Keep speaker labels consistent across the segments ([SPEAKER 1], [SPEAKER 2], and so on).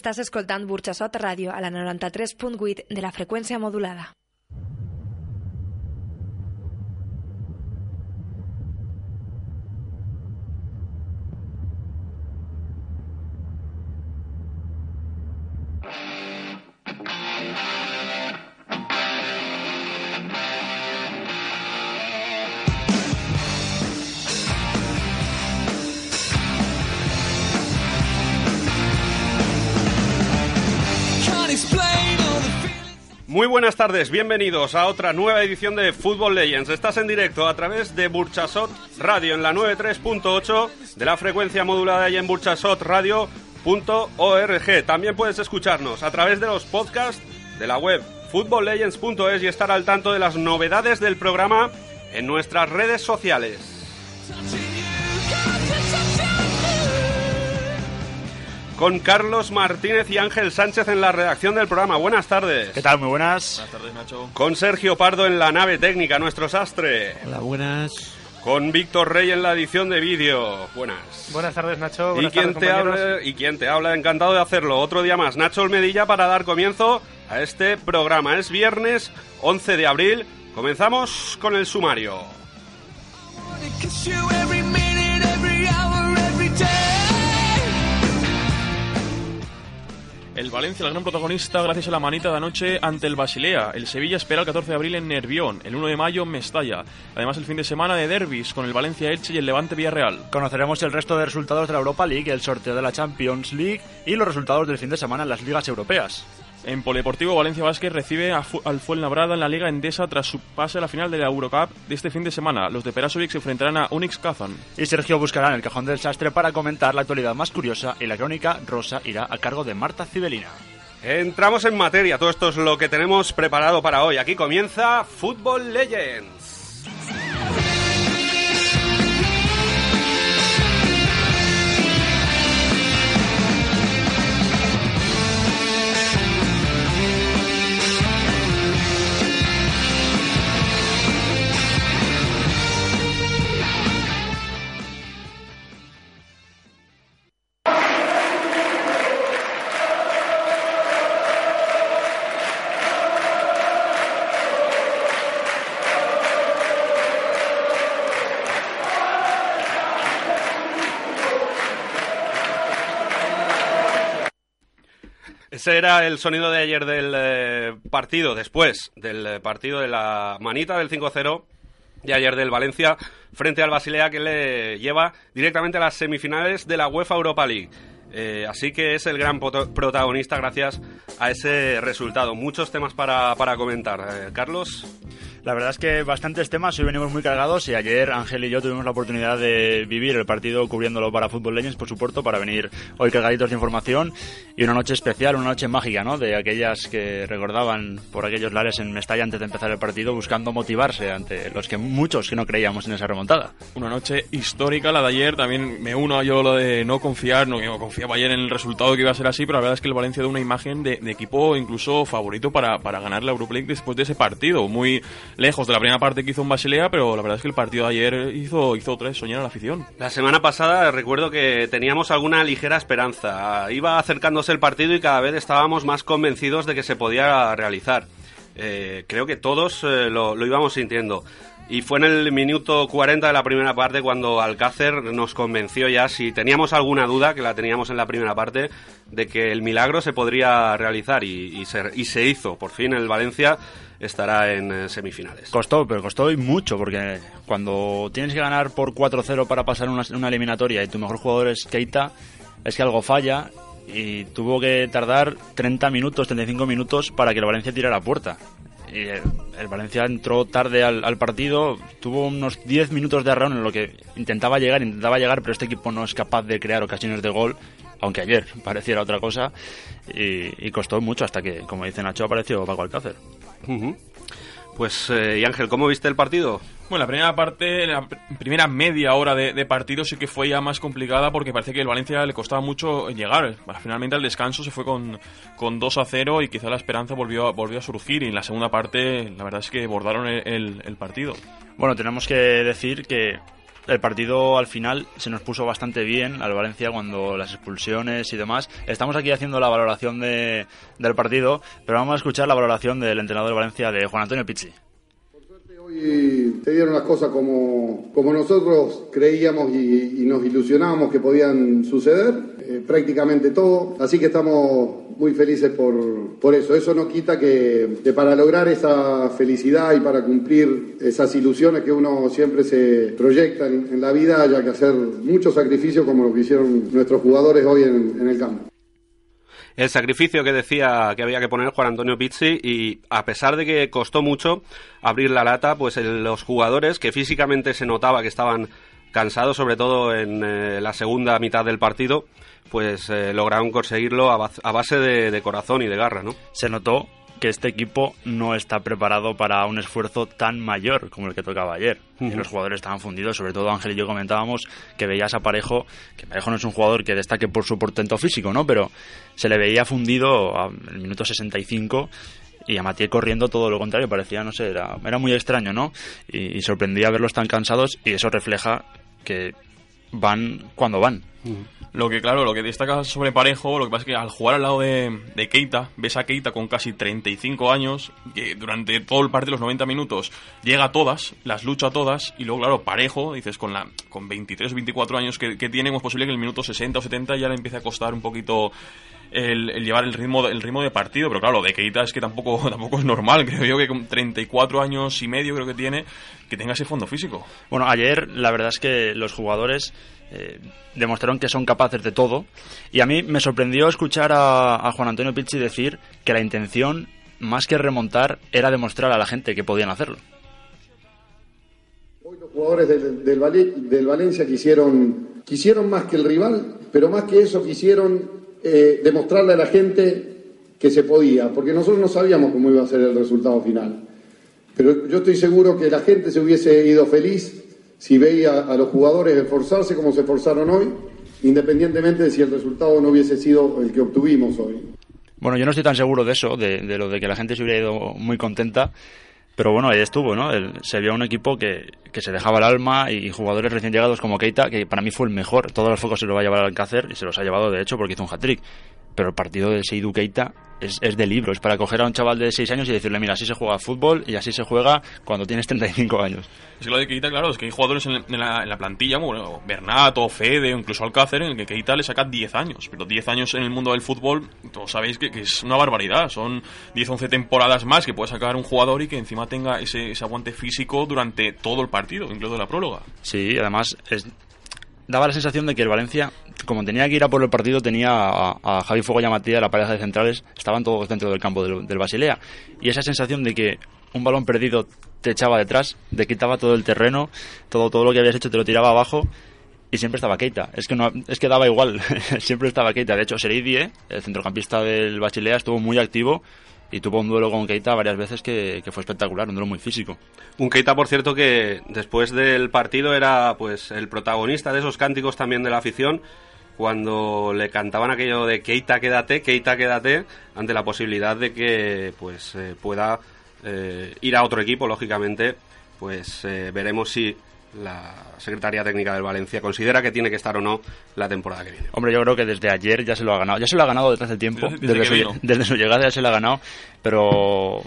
[SPEAKER 1] Estàs escoltant Burxassot Ràdio a la 93.8 de la freqüència modulada.
[SPEAKER 2] Muy buenas tardes, bienvenidos a otra nueva edición de Football Legends. Estás en directo a través de Burchasot Radio en la 93.8 de la frecuencia modulada y en burchasotradio.org. También puedes escucharnos a través de los podcasts de la web footballlegends.es y estar al tanto de las novedades del programa en nuestras redes sociales. Con Carlos Martínez y Ángel Sánchez en la redacción del programa. Buenas tardes.
[SPEAKER 3] ¿Qué tal? Muy buenas.
[SPEAKER 4] Buenas tardes, Nacho.
[SPEAKER 2] Con Sergio Pardo en la nave técnica, nuestro sastre.
[SPEAKER 5] Hola, buenas.
[SPEAKER 2] Con Víctor Rey en la edición de vídeo. Buenas.
[SPEAKER 6] Buenas tardes, Nacho.
[SPEAKER 2] ¿Y
[SPEAKER 6] Buenas
[SPEAKER 2] quién,
[SPEAKER 6] tardes,
[SPEAKER 2] te habla, y quién te habla, encantado de hacerlo. Otro día más, Nacho Olmedilla para dar comienzo a este programa. Es viernes 11 de abril. Comenzamos con el sumario.
[SPEAKER 4] El Valencia, el gran protagonista, gracias a la manita de anoche ante el Basilea. El Sevilla espera el 14 de abril en Nervión. El 1 de mayo en Mestalla. Además, el fin de semana de derbis con el Valencia Elche y el Levante Villarreal.
[SPEAKER 3] Conoceremos el resto de resultados de la Europa League, el sorteo de la Champions League y los resultados del fin de semana en las ligas europeas.
[SPEAKER 4] En Polideportivo, Valencia Vázquez recibe a Fu- al Fuenlabrada en la Liga Endesa tras su pase a la final de la Eurocup de este fin de semana. Los de Perasovic se enfrentarán a Unix Kazan.
[SPEAKER 3] Y Sergio buscará en el cajón del sastre para comentar la actualidad más curiosa y la crónica rosa irá a cargo de Marta Cibelina.
[SPEAKER 2] Entramos en materia, todo esto es lo que tenemos preparado para hoy. Aquí comienza Football Legends. Ese era el sonido de ayer del eh, partido, después del eh, partido de la manita del 5-0 de ayer del Valencia frente al Basilea que le lleva directamente a las semifinales de la UEFA Europa League. Eh, así que es el gran protagonista gracias a ese resultado. Muchos temas para, para comentar. Carlos.
[SPEAKER 3] La verdad es que bastantes temas, hoy venimos muy cargados y ayer Ángel y yo tuvimos la oportunidad de vivir el partido cubriéndolo para Football Legends, por supuesto, para venir hoy cargaditos de información y una noche especial, una noche mágica, ¿no? De aquellas que recordaban por aquellos lares en Mestalla antes de empezar el partido buscando motivarse ante los que muchos que no creíamos en esa remontada.
[SPEAKER 4] Una noche histórica, la de ayer. También me uno a yo lo de no confiar. No, yo confiaba ayer en el resultado que iba a ser así, pero la verdad es que el Valencia da una imagen de, de equipo incluso favorito para, para ganar la Europa League después de ese partido. Muy lejos de la primera parte que hizo un Basilea, pero la verdad es que el partido de ayer hizo, hizo vez soñar a la afición.
[SPEAKER 2] La semana pasada recuerdo que teníamos alguna ligera esperanza. Iba acercándose el partido y cada vez estábamos más convencidos de que se podía realizar. Eh, creo que todos eh, lo íbamos sintiendo. Y fue en el minuto 40 de la primera parte cuando Alcácer nos convenció ya, si teníamos alguna duda, que la teníamos en la primera parte, de que el milagro se podría realizar y, y se, y se hizo. Por fin el Valencia estará en eh, semifinales.
[SPEAKER 3] Costó, pero costó y mucho, porque cuando tienes que ganar por 4-0 para pasar una, una eliminatoria y tu mejor jugador es Keita, es que algo falla y tuvo que tardar 30 minutos, 35 minutos para que el Valencia tirara a puerta. Y el, Valencia entró tarde al, partido, tuvo unos 10 minutos de arreón en lo que intentaba llegar, intentaba llegar, pero este equipo no es capaz de crear ocasiones de gol, aunque ayer pareciera otra cosa, y, y costó mucho hasta que, como dice Nacho, apareció Paco Alcácer.
[SPEAKER 2] Pues, eh, y Ángel, ¿cómo viste el partido?
[SPEAKER 4] Bueno, la primera parte, la pr- primera media hora de, de partido sí que fue ya más complicada porque parece que el Valencia le costaba mucho llegar. Finalmente al descanso se fue con, con 2 a 0 y quizá la esperanza volvió, a- volvió a surgir. Y en la segunda parte, la verdad es que bordaron el, el- el partido.
[SPEAKER 3] Bueno, tenemos que decir que el partido al final se nos puso bastante bien al Valencia cuando las expulsiones y demás. Estamos aquí haciendo la valoración de, del partido, pero vamos a escuchar la valoración del entrenador de Valencia de Juan Antonio Pizzi.
[SPEAKER 5] Hoy se dieron las cosas como, como nosotros creíamos y, nos ilusionábamos que podían suceder, eh, prácticamente todo, así que estamos muy felices por, por eso. Eso no quita que, para lograr esa felicidad y para cumplir esas ilusiones que uno siempre se proyecta en, la vida haya que hacer mucho sacrificio como lo que hicieron nuestros jugadores hoy en el campo
[SPEAKER 2] el sacrificio que decía que había que poner Juan Antonio Pizzi y a pesar de que costó mucho abrir la lata, pues los jugadores que físicamente se notaba que estaban cansados, sobre todo en eh, la segunda mitad del partido, pues eh, lograron conseguirlo a, base de, de, corazón y de garra, ¿no?
[SPEAKER 3] Se notó que este equipo no está preparado para un esfuerzo tan mayor como el que tocaba ayer. y los jugadores estaban fundidos, sobre todo Ángel y yo comentábamos que veías a Parejo, que Parejo no es un jugador que destaque por su portento físico, ¿no? Pero se le veía fundido el minuto 65 y a Matías corriendo todo lo contrario, parecía, no sé, era, era muy extraño, ¿no? Y, y sorprendía verlos tan cansados y eso refleja que van cuando van.
[SPEAKER 4] Lo que, claro, lo que destaca sobre Parejo, lo que pasa es que al jugar al lado de, de, Keita, ves a Keita con casi 35 años, que durante todo el partido, los 90 minutos, llega a todas, las lucha a todas, y luego, claro, Parejo, dices, con la con 23 o 24 años que, que tiene, es posible que en el minuto 60 o 70 ya le empiece a costar un poquito el, llevar el ritmo, el ritmo de partido, pero claro, lo de Keita es que tampoco, tampoco es normal, creo yo que con 34 años y medio creo que tiene, que tenga ese fondo físico.
[SPEAKER 3] Bueno, ayer la verdad es que los jugadores eh, demostraron que son capaces de todo. Y a mí me sorprendió escuchar a, Juan Antonio Pizzi decir que la intención, más que remontar, era demostrar a la gente que podían hacerlo.
[SPEAKER 5] Hoy los jugadores del, del, Valencia quisieron, quisieron más que el rival, pero más que eso quisieron eh, demostrarle a la gente que se podía, porque nosotros no sabíamos cómo iba a ser el resultado final. Pero yo estoy seguro que la gente se hubiese ido feliz si veía a los jugadores esforzarse como se esforzaron hoy, independientemente de si el resultado no hubiese sido el que obtuvimos hoy.
[SPEAKER 3] Bueno, yo no estoy tan seguro de eso, de, lo de que la gente se hubiera ido muy contenta, pero bueno, ahí estuvo, ¿no? se vio un equipo que, que, se dejaba el alma y jugadores recién llegados como Keita, que para mí fue el mejor. Todos los focos se los va a llevar al Alcácer y se los ha llevado, de hecho, porque hizo un hat-trick. Pero el partido de Seydou Keita es, es, de libro, es para coger a un chaval de 6 años y decirle, mira, así se juega fútbol y así se juega cuando tienes 35 años.
[SPEAKER 4] Es que lo de Keita, claro, es que hay jugadores en, la, en la, plantilla, bueno, Bernato, Fede incluso Alcácer, en el que Keita le saca 10 años. Pero 10 años en el mundo del fútbol, todos sabéis que, es una barbaridad. Son 10-11 temporadas más que puede sacar un jugador y que encima tenga ese, ese aguante físico durante todo el partido, incluso la próloga.
[SPEAKER 3] Sí, además es, daba la sensación de que el Valencia, como tenía que ir a por el partido, tenía a, Javi Fuego y a Matías, la pareja de centrales, estaban todos dentro del campo del, del, Basilea. Y esa sensación de que un balón perdido te echaba detrás, te quitaba todo el terreno, todo, todo lo que habías hecho te lo tiraba abajo y siempre estaba Keita. Es que no, es que daba igual, siempre estaba Keita. De hecho, Seridie, el centrocampista del Basilea, estuvo muy activo y tuvo un duelo con Keita varias veces que, fue espectacular, un duelo muy físico.
[SPEAKER 2] Un Keita, por cierto, que después del partido era pues el protagonista de esos cánticos también de la afición cuando le cantaban aquello de Keita quédate, Keita quédate, ante la posibilidad de que pues eh, pueda eh, ir a otro equipo, lógicamente, pues eh, veremos si la Secretaría Técnica del Valencia considera que tiene que estar o no la temporada que viene.
[SPEAKER 3] Hombre, yo creo que desde ayer ya se lo ha ganado. Ya se lo ha ganado detrás del tiempo. Desde, su, desde su llegada ya se lo ha ganado. Pero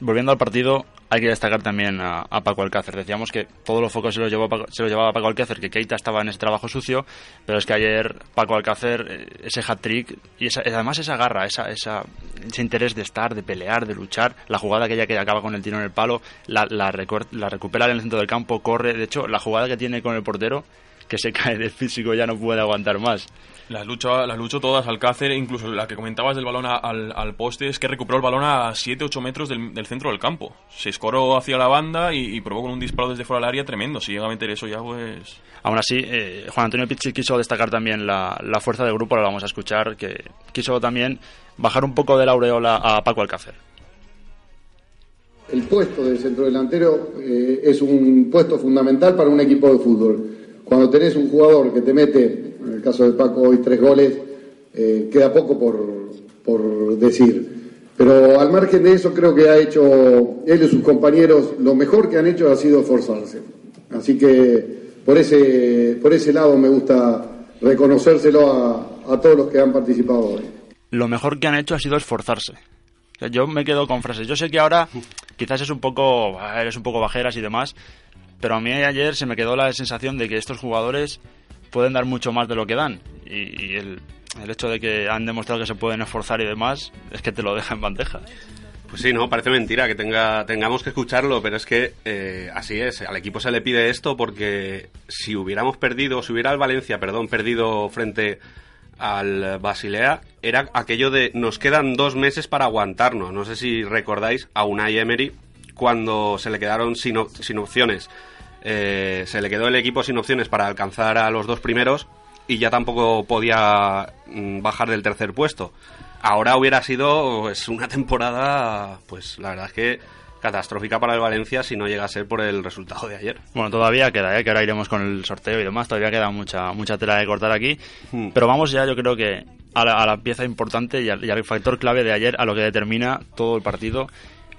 [SPEAKER 3] volviendo al partido, hay que destacar también a, Paco Alcácer. Decíamos que todos los focos se los, llevó, se los llevaba Paco Alcácer, que Keita estaba en ese trabajo sucio, pero es que ayer Paco Alcácer, eh, ese hat-trick, y además esa garra, esa, esa, ese interés de estar, de pelear, de luchar, la jugada aquella que acaba con el tiro en el palo, la, la, la recupera en el centro del campo, corre, de hecho, la jugada que tiene con el portero, que se cae del físico ya no puede aguantar más.
[SPEAKER 4] Las luchó, las luchó todas Alcácer, incluso la que comentabas del balón al, al poste, es que recuperó el balón a 7-8 metros del, del, centro del campo. Se escoró hacia la banda y, probó con un disparo desde fuera del área tremendo. Si llega a meter eso ya, pues...
[SPEAKER 3] Aún así, eh, Juan Antonio Pizzi quiso destacar también la, la fuerza del grupo, ahora vamos a escuchar, que quiso también bajar un poco de la aureola a Paco Alcácer.
[SPEAKER 5] El puesto del centro delantero eh, es un puesto fundamental para un equipo de fútbol. Cuando tenés un jugador que te mete en el caso de Paco hoy tres goles, eh, queda poco por, decir. Pero al margen de eso creo que ha hecho él y sus compañeros lo mejor que han hecho ha sido esforzarse. Así que por ese, por ese lado me gusta reconocérselo a, a todos los que han participado hoy.
[SPEAKER 3] Lo mejor que han hecho ha sido esforzarse. O sea, yo me quedo con frases. Yo sé que ahora quizás es un poco, eres un poco bajeras y demás, pero a mí ayer se me quedó la sensación de que estos jugadores pueden dar mucho más de lo que dan. Y, el, el hecho de que han demostrado que se pueden esforzar y demás es que te lo deja en bandeja.
[SPEAKER 2] Pues sí, no, parece mentira que tenga, tengamos que escucharlo, pero es que eh, así es. Al equipo se le pide esto porque si hubiéramos perdido, si hubiera el Valencia, perdón, perdido frente al Basilea, era aquello de nos quedan dos meses para aguantarnos. No sé si recordáis a Unai Emery cuando se le quedaron sin, op- sin opciones. Eh, se le quedó el equipo sin opciones para alcanzar a los dos primeros y ya tampoco podía mm, bajar del tercer puesto. Ahora hubiera sido pues, una temporada, pues la verdad es que catastrófica para el Valencia si no llega a ser por el resultado de ayer.
[SPEAKER 3] Bueno, todavía queda, ¿eh? que ahora iremos con el sorteo y demás, todavía queda mucha, mucha tela de cortar aquí.
[SPEAKER 2] Hmm.
[SPEAKER 3] Pero vamos ya, yo creo que a la, a la pieza importante y al, y al factor clave de ayer, a lo que determina todo el partido,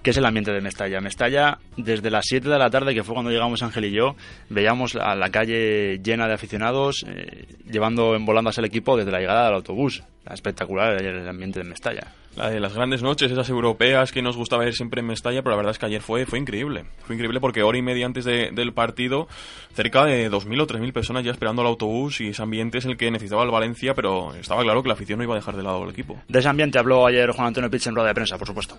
[SPEAKER 3] que es el ambiente de Mestalla. Mestalla, desde las 7 de la tarde, que fue cuando llegamos Ángel y yo, veíamos a la calle llena de aficionados, eh, llevando en volandas el equipo desde la llegada del autobús. Espectacular el ambiente de Mestalla.
[SPEAKER 4] La de las grandes noches, esas europeas que nos gustaba ver siempre en Mestalla, pero la verdad es que ayer fue, fue increíble. Fue increíble porque hora y media antes de- del partido, cerca de 2.000 o 3.000 personas ya esperando el autobús y ese ambiente es el que necesitaba el Valencia, pero estaba claro que la afición no iba a dejar de lado al equipo.
[SPEAKER 3] De ese ambiente habló ayer Juan Antonio Pitch en rueda de prensa, por supuesto.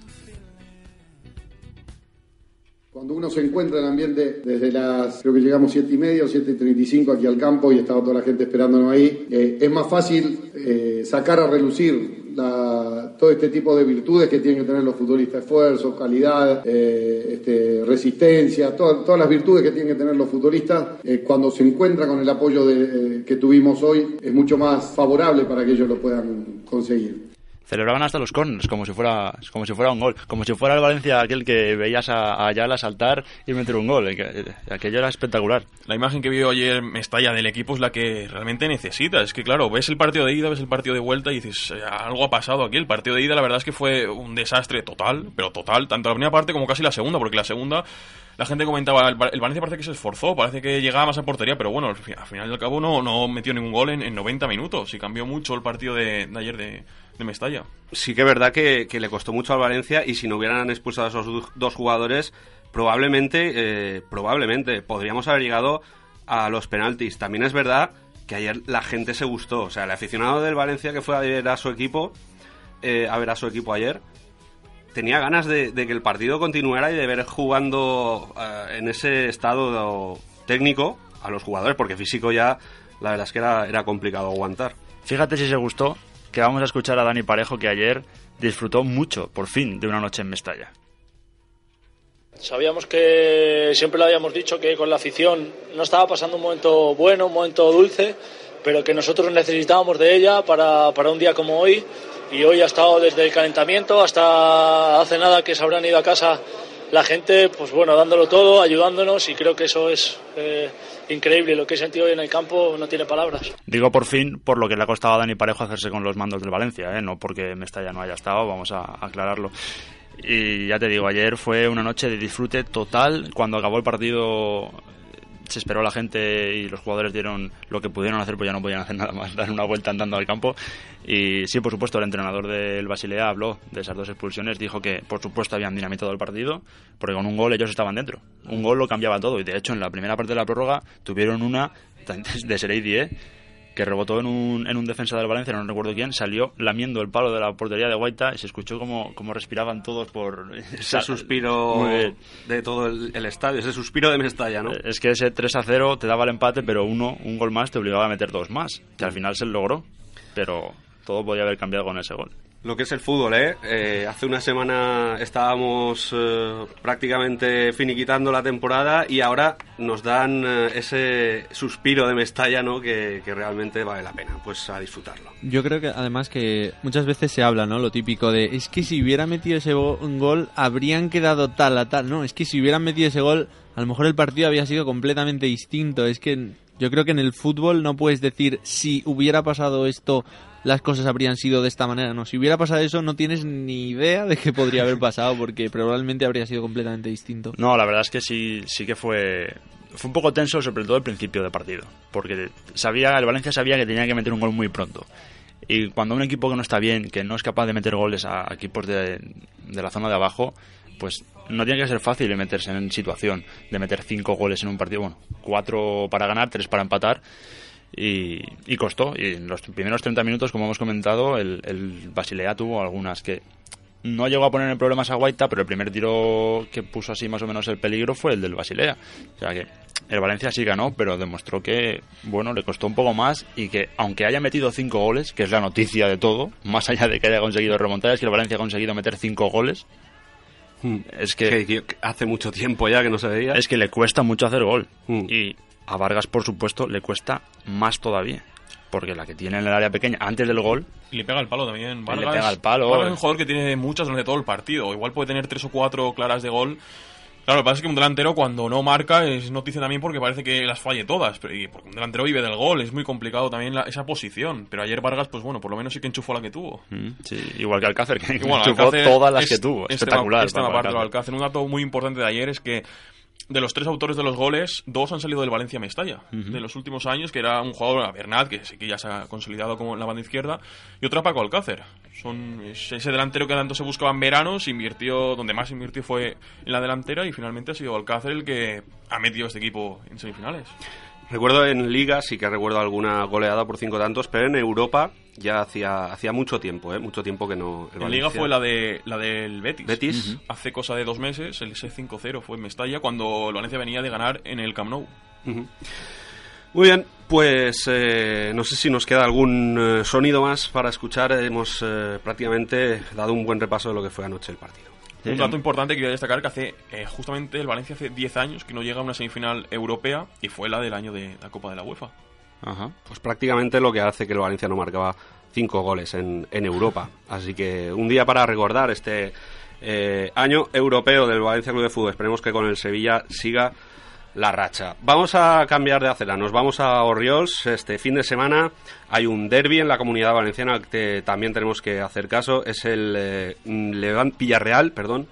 [SPEAKER 5] Cuando uno se encuentra en el ambiente desde las, creo que llegamos siete y media o siete y treinta y cinco aquí al campo y estaba toda la gente esperándonos ahí, eh, es más fácil eh, sacar a relucir todo este tipo de virtudes que tienen que tener los futbolistas, esfuerzo, calidad, eh, este, resistencia, todas- todas las virtudes que tienen que tener los futbolistas, cuando se encuentra con el apoyo que tuvimos hoy, es mucho más favorable para que ellos lo puedan conseguir.
[SPEAKER 3] Celebraban hasta los corners, como si fuera como si fuera un gol. Como si fuera el Valencia aquel que veías a, a Ayala saltar y meter un gol. eh, que- Aquello era espectacular.
[SPEAKER 4] La imagen que vio ayer Mestalla del equipo es la que realmente necesita. Es que, claro, ves el partido de ida, ves el partido de vuelta y dices, eh, algo ha pasado aquí. El partido de ida, la verdad es que fue un desastre total, pero total, tanto la primera parte como casi la segunda, porque la segunda, la gente comentaba, el, Va- el Valencia parece que se esforzó, parece que llegaba más a portería, pero bueno, al final y al cabo no, no metió ningún gol en, en 90 minutos y cambió mucho el partido de, de ayer de, de Mestalla.
[SPEAKER 2] sí que es verdad que, que le costó mucho al Valencia y si no hubieran expulsado a esos dos jugadores, probablemente, eh, probablemente podríamos haber llegado a los penaltis. También es verdad que ayer la gente se gustó, o sea, el aficionado del Valencia que fue a ver a su equipo, eh, a ver a su equipo ayer, tenía ganas de, de que el partido continuara y de ver jugando eh, en ese estado técnico a los jugadores, porque físico ya la verdad es que era, era complicado aguantar.
[SPEAKER 3] Fíjate si se gustó que vamos a escuchar a Dani Parejo que ayer disfrutó mucho, por fin, de una noche en Mestalla.
[SPEAKER 6] Sabíamos que siempre lo habíamos dicho que con la afición no estaba pasando un momento bueno, un momento dulce, pero que nosotros necesitábamos de ella para, para un día como hoy. Y hoy ha estado desde el calentamiento hasta hace nada que se habrán ido a casa la gente, pues bueno, dándolo todo, ayudándonos y creo que eso es eh, increíble. Lo que he sentido hoy en el campo no tiene palabras.
[SPEAKER 3] Digo por fin por lo que le ha costado a Dani Parejo hacerse con los mandos del Valencia, ¿eh? no porque Mestalla no haya estado, vamos a aclararlo. Y ya te digo, ayer fue una noche de disfrute total. Cuando acabó el partido se esperó la gente y los jugadores dieron lo que pudieron hacer, pues ya no podían hacer nada más, dar una vuelta andando al campo. Y sí, por supuesto, el entrenador del Basilea habló de esas dos expulsiones, dijo que por supuesto habían dinamitado el partido, porque con un gol ellos estaban dentro. Un gol lo cambiaba todo y de hecho en la primera parte de la prórroga tuvieron una de Serey Die que rebotó en un, en un defensa del Valencia, no recuerdo quién, salió lamiendo el palo de la portería de Guaita y se escuchó como, como respiraban todos por...
[SPEAKER 2] Ese suspiro de todo el, el estadio, ese suspiro de Mestalla, ¿no?
[SPEAKER 3] Es que ese 3 a 0 te daba el empate, pero uno, un gol más te obligaba a meter dos más, que al final se logró, pero todo podía haber cambiado con ese gol.
[SPEAKER 2] Lo que es el fútbol, ¿eh? Eh, hace una semana estábamos eh, prácticamente finiquitando la temporada y ahora nos dan eh, ese suspiro de Mestalla, ¿no? Que, que realmente vale la pena, pues a disfrutarlo.
[SPEAKER 7] Yo creo que además que muchas veces se habla, ¿no? Lo típico de, es que si hubiera metido ese gol, habrían quedado tal a tal. No, es que si hubieran metido ese gol, a lo mejor el partido había sido completamente distinto. Es que yo creo que en el fútbol no puedes decir, si hubiera pasado esto, las cosas habrían sido de esta manera. No, si hubiera pasado eso, no tienes ni idea de qué podría haber pasado, porque probablemente habría sido completamente distinto.
[SPEAKER 3] No, la verdad es que sí, sí que fue fue un poco tenso, sobre todo el principio del partido, porque sabía, el Valencia sabía que tenía que meter un gol muy pronto. Y cuando un equipo que no está bien, que no es capaz de meter goles a equipos de, de la zona de abajo, pues no tiene que ser fácil de meterse en situación de meter cinco goles en un partido, bueno, cuatro para ganar, tres para empatar. Y, y costó. Y en los primeros 30 minutos, como hemos comentado, el, el Basilea tuvo algunas que no llegó a poner en problemas a Guaita, pero el primer tiro que puso así más o menos el peligro fue el del Basilea. O sea que el Valencia sí ganó, pero demostró que, bueno, le costó un poco más y que, aunque haya metido cinco goles, que es la noticia de todo, más allá de que haya conseguido remontar, es que el Valencia ha conseguido meter cinco goles.
[SPEAKER 2] Hmm. Es que, hace mucho tiempo ya que no se veía.
[SPEAKER 3] Es que le cuesta mucho hacer gol. Hmm. Y a Vargas, por supuesto, le cuesta más todavía porque la que tiene en el área pequeña antes del gol.
[SPEAKER 4] Y le pega el palo también.
[SPEAKER 3] Vargas, le pega el palo.
[SPEAKER 4] Vargas es un jugador que tiene muchas durante todo el partido. Igual puede tener tres o cuatro claras de gol. Claro, lo que pasa es que un delantero cuando no marca es noticia también porque parece que las falle todas. Y porque un delantero vive del gol, es muy complicado también esa posición. Pero ayer Vargas, pues bueno, por lo menos sí que enchufó la que tuvo.
[SPEAKER 3] Mm, sí, igual que Alcácer, que enchufó todas las que tuvo. Espectacular.
[SPEAKER 4] Esta, parte de Alcácer. Un dato muy importante de ayer es que de los tres autores de los goles, dos han salido del Valencia Mestalla, de los últimos años, que era un jugador, Bernat, que sí que ya se ha consolidado como en la banda izquierda, y otro Paco Alcácer. Son ese delantero que tanto se buscaba en verano, se invirtió, donde más invirtió fue en la delantera, y finalmente ha sido Alcácer el que ha metido este equipo en semifinales.
[SPEAKER 2] Recuerdo en Liga, sí que recuerdo alguna goleada por cinco tantos, pero en Europa ya hacía hacía mucho tiempo, ¿eh? mucho tiempo que no.
[SPEAKER 4] en Liga fue la de la del Betis. Betis. Hace cosa de dos meses, el S5-0 fue en Mestalla, cuando el Valencia venía de ganar en el Camp Nou.
[SPEAKER 2] Muy bien, pues eh, no sé si nos queda algún eh, sonido más para escuchar. Hemos eh, prácticamente dado un buen repaso de lo que fue anoche el partido.
[SPEAKER 4] Un dato importante que quiero destacar que hace eh, justamente el Valencia hace 10 años que no llega a una semifinal europea y fue la del año de la Copa de la UEFA.
[SPEAKER 2] Ajá. Pues prácticamente lo que hace que el Valencia no marcaba cinco goles en, Europa. Así que un día para recordar este eh, año europeo del Valencia Club de Fútbol. Esperemos que con el Sevilla siga la racha. Vamos a cambiar de acera, nos vamos a Oriols. Este fin de semana hay un derby en la comunidad valenciana que también tenemos que hacer caso. Es el eh, Levante Villarreal, perdón.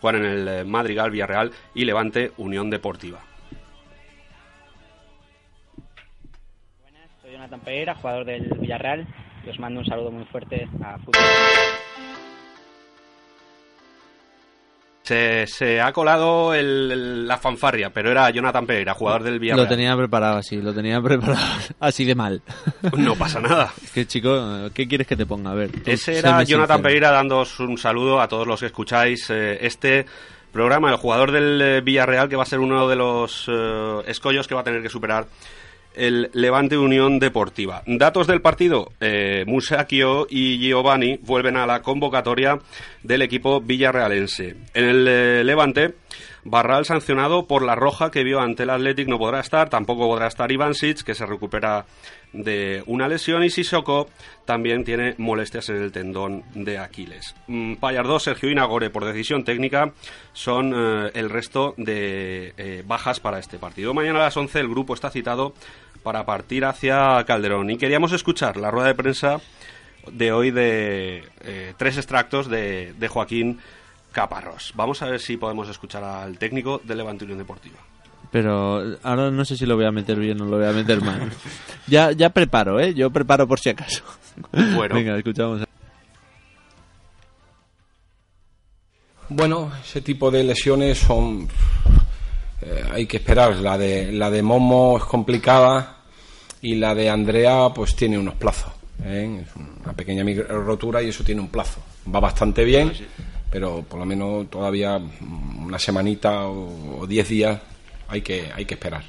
[SPEAKER 2] Juegan en el eh, Madrigal Villarreal y Levante Unión Deportiva.
[SPEAKER 8] Buenas, soy Jonathan Pereira, jugador del Villarreal. Os mando un saludo muy fuerte a Fútbol.
[SPEAKER 2] Se, ha colado la fanfarria, pero era Jonathan Pereira, jugador del Villarreal.
[SPEAKER 7] Lo tenía preparado así, lo tenía preparado así de mal.
[SPEAKER 2] No pasa nada.
[SPEAKER 7] Es que, chico, ¿qué quieres que te ponga? A ver.
[SPEAKER 2] Ese era Jonathan Pereira dándoos un saludo a todos los que escucháis eh, este programa, el jugador del eh, Villarreal, que va a ser uno de los eh, escollos que va a tener que superar el Levante Unión Deportiva. Datos del partido. Eh, Musakio y Giovanni vuelven a la convocatoria del equipo villarrealense. En el eh, Levante, Barral sancionado por la roja que vio ante el Athletic no podrá estar. Tampoco podrá estar Ivansic, que se recupera de una lesión. Y Sissoko también tiene molestias en el tendón de Aquiles. Mm, Payardó, Sergio Inagore, por decisión técnica, son eh, el resto de eh, bajas para este partido. Mañana a las 11 el grupo está citado para partir hacia Calderón. Y queríamos escuchar la rueda de prensa de hoy de eh, tres extractos de, Joaquín Caparrós. Vamos a ver si podemos escuchar al técnico de Levante Unión Deportiva.
[SPEAKER 7] Pero ahora no sé si lo voy a meter bien o lo voy a meter mal. ya, ya preparo, ¿eh? Yo preparo por si acaso.
[SPEAKER 2] Bueno.
[SPEAKER 7] Venga, escuchamos.
[SPEAKER 9] Bueno, ese tipo de lesiones son eh, hay que esperar. La de, la de Momo es complicada y la de Andrea pues tiene unos plazos. ¿eh? Es una pequeña rotura y eso tiene un plazo. Va bastante bien, pero por lo menos todavía una semanita o, diez días hay que, hay que esperar.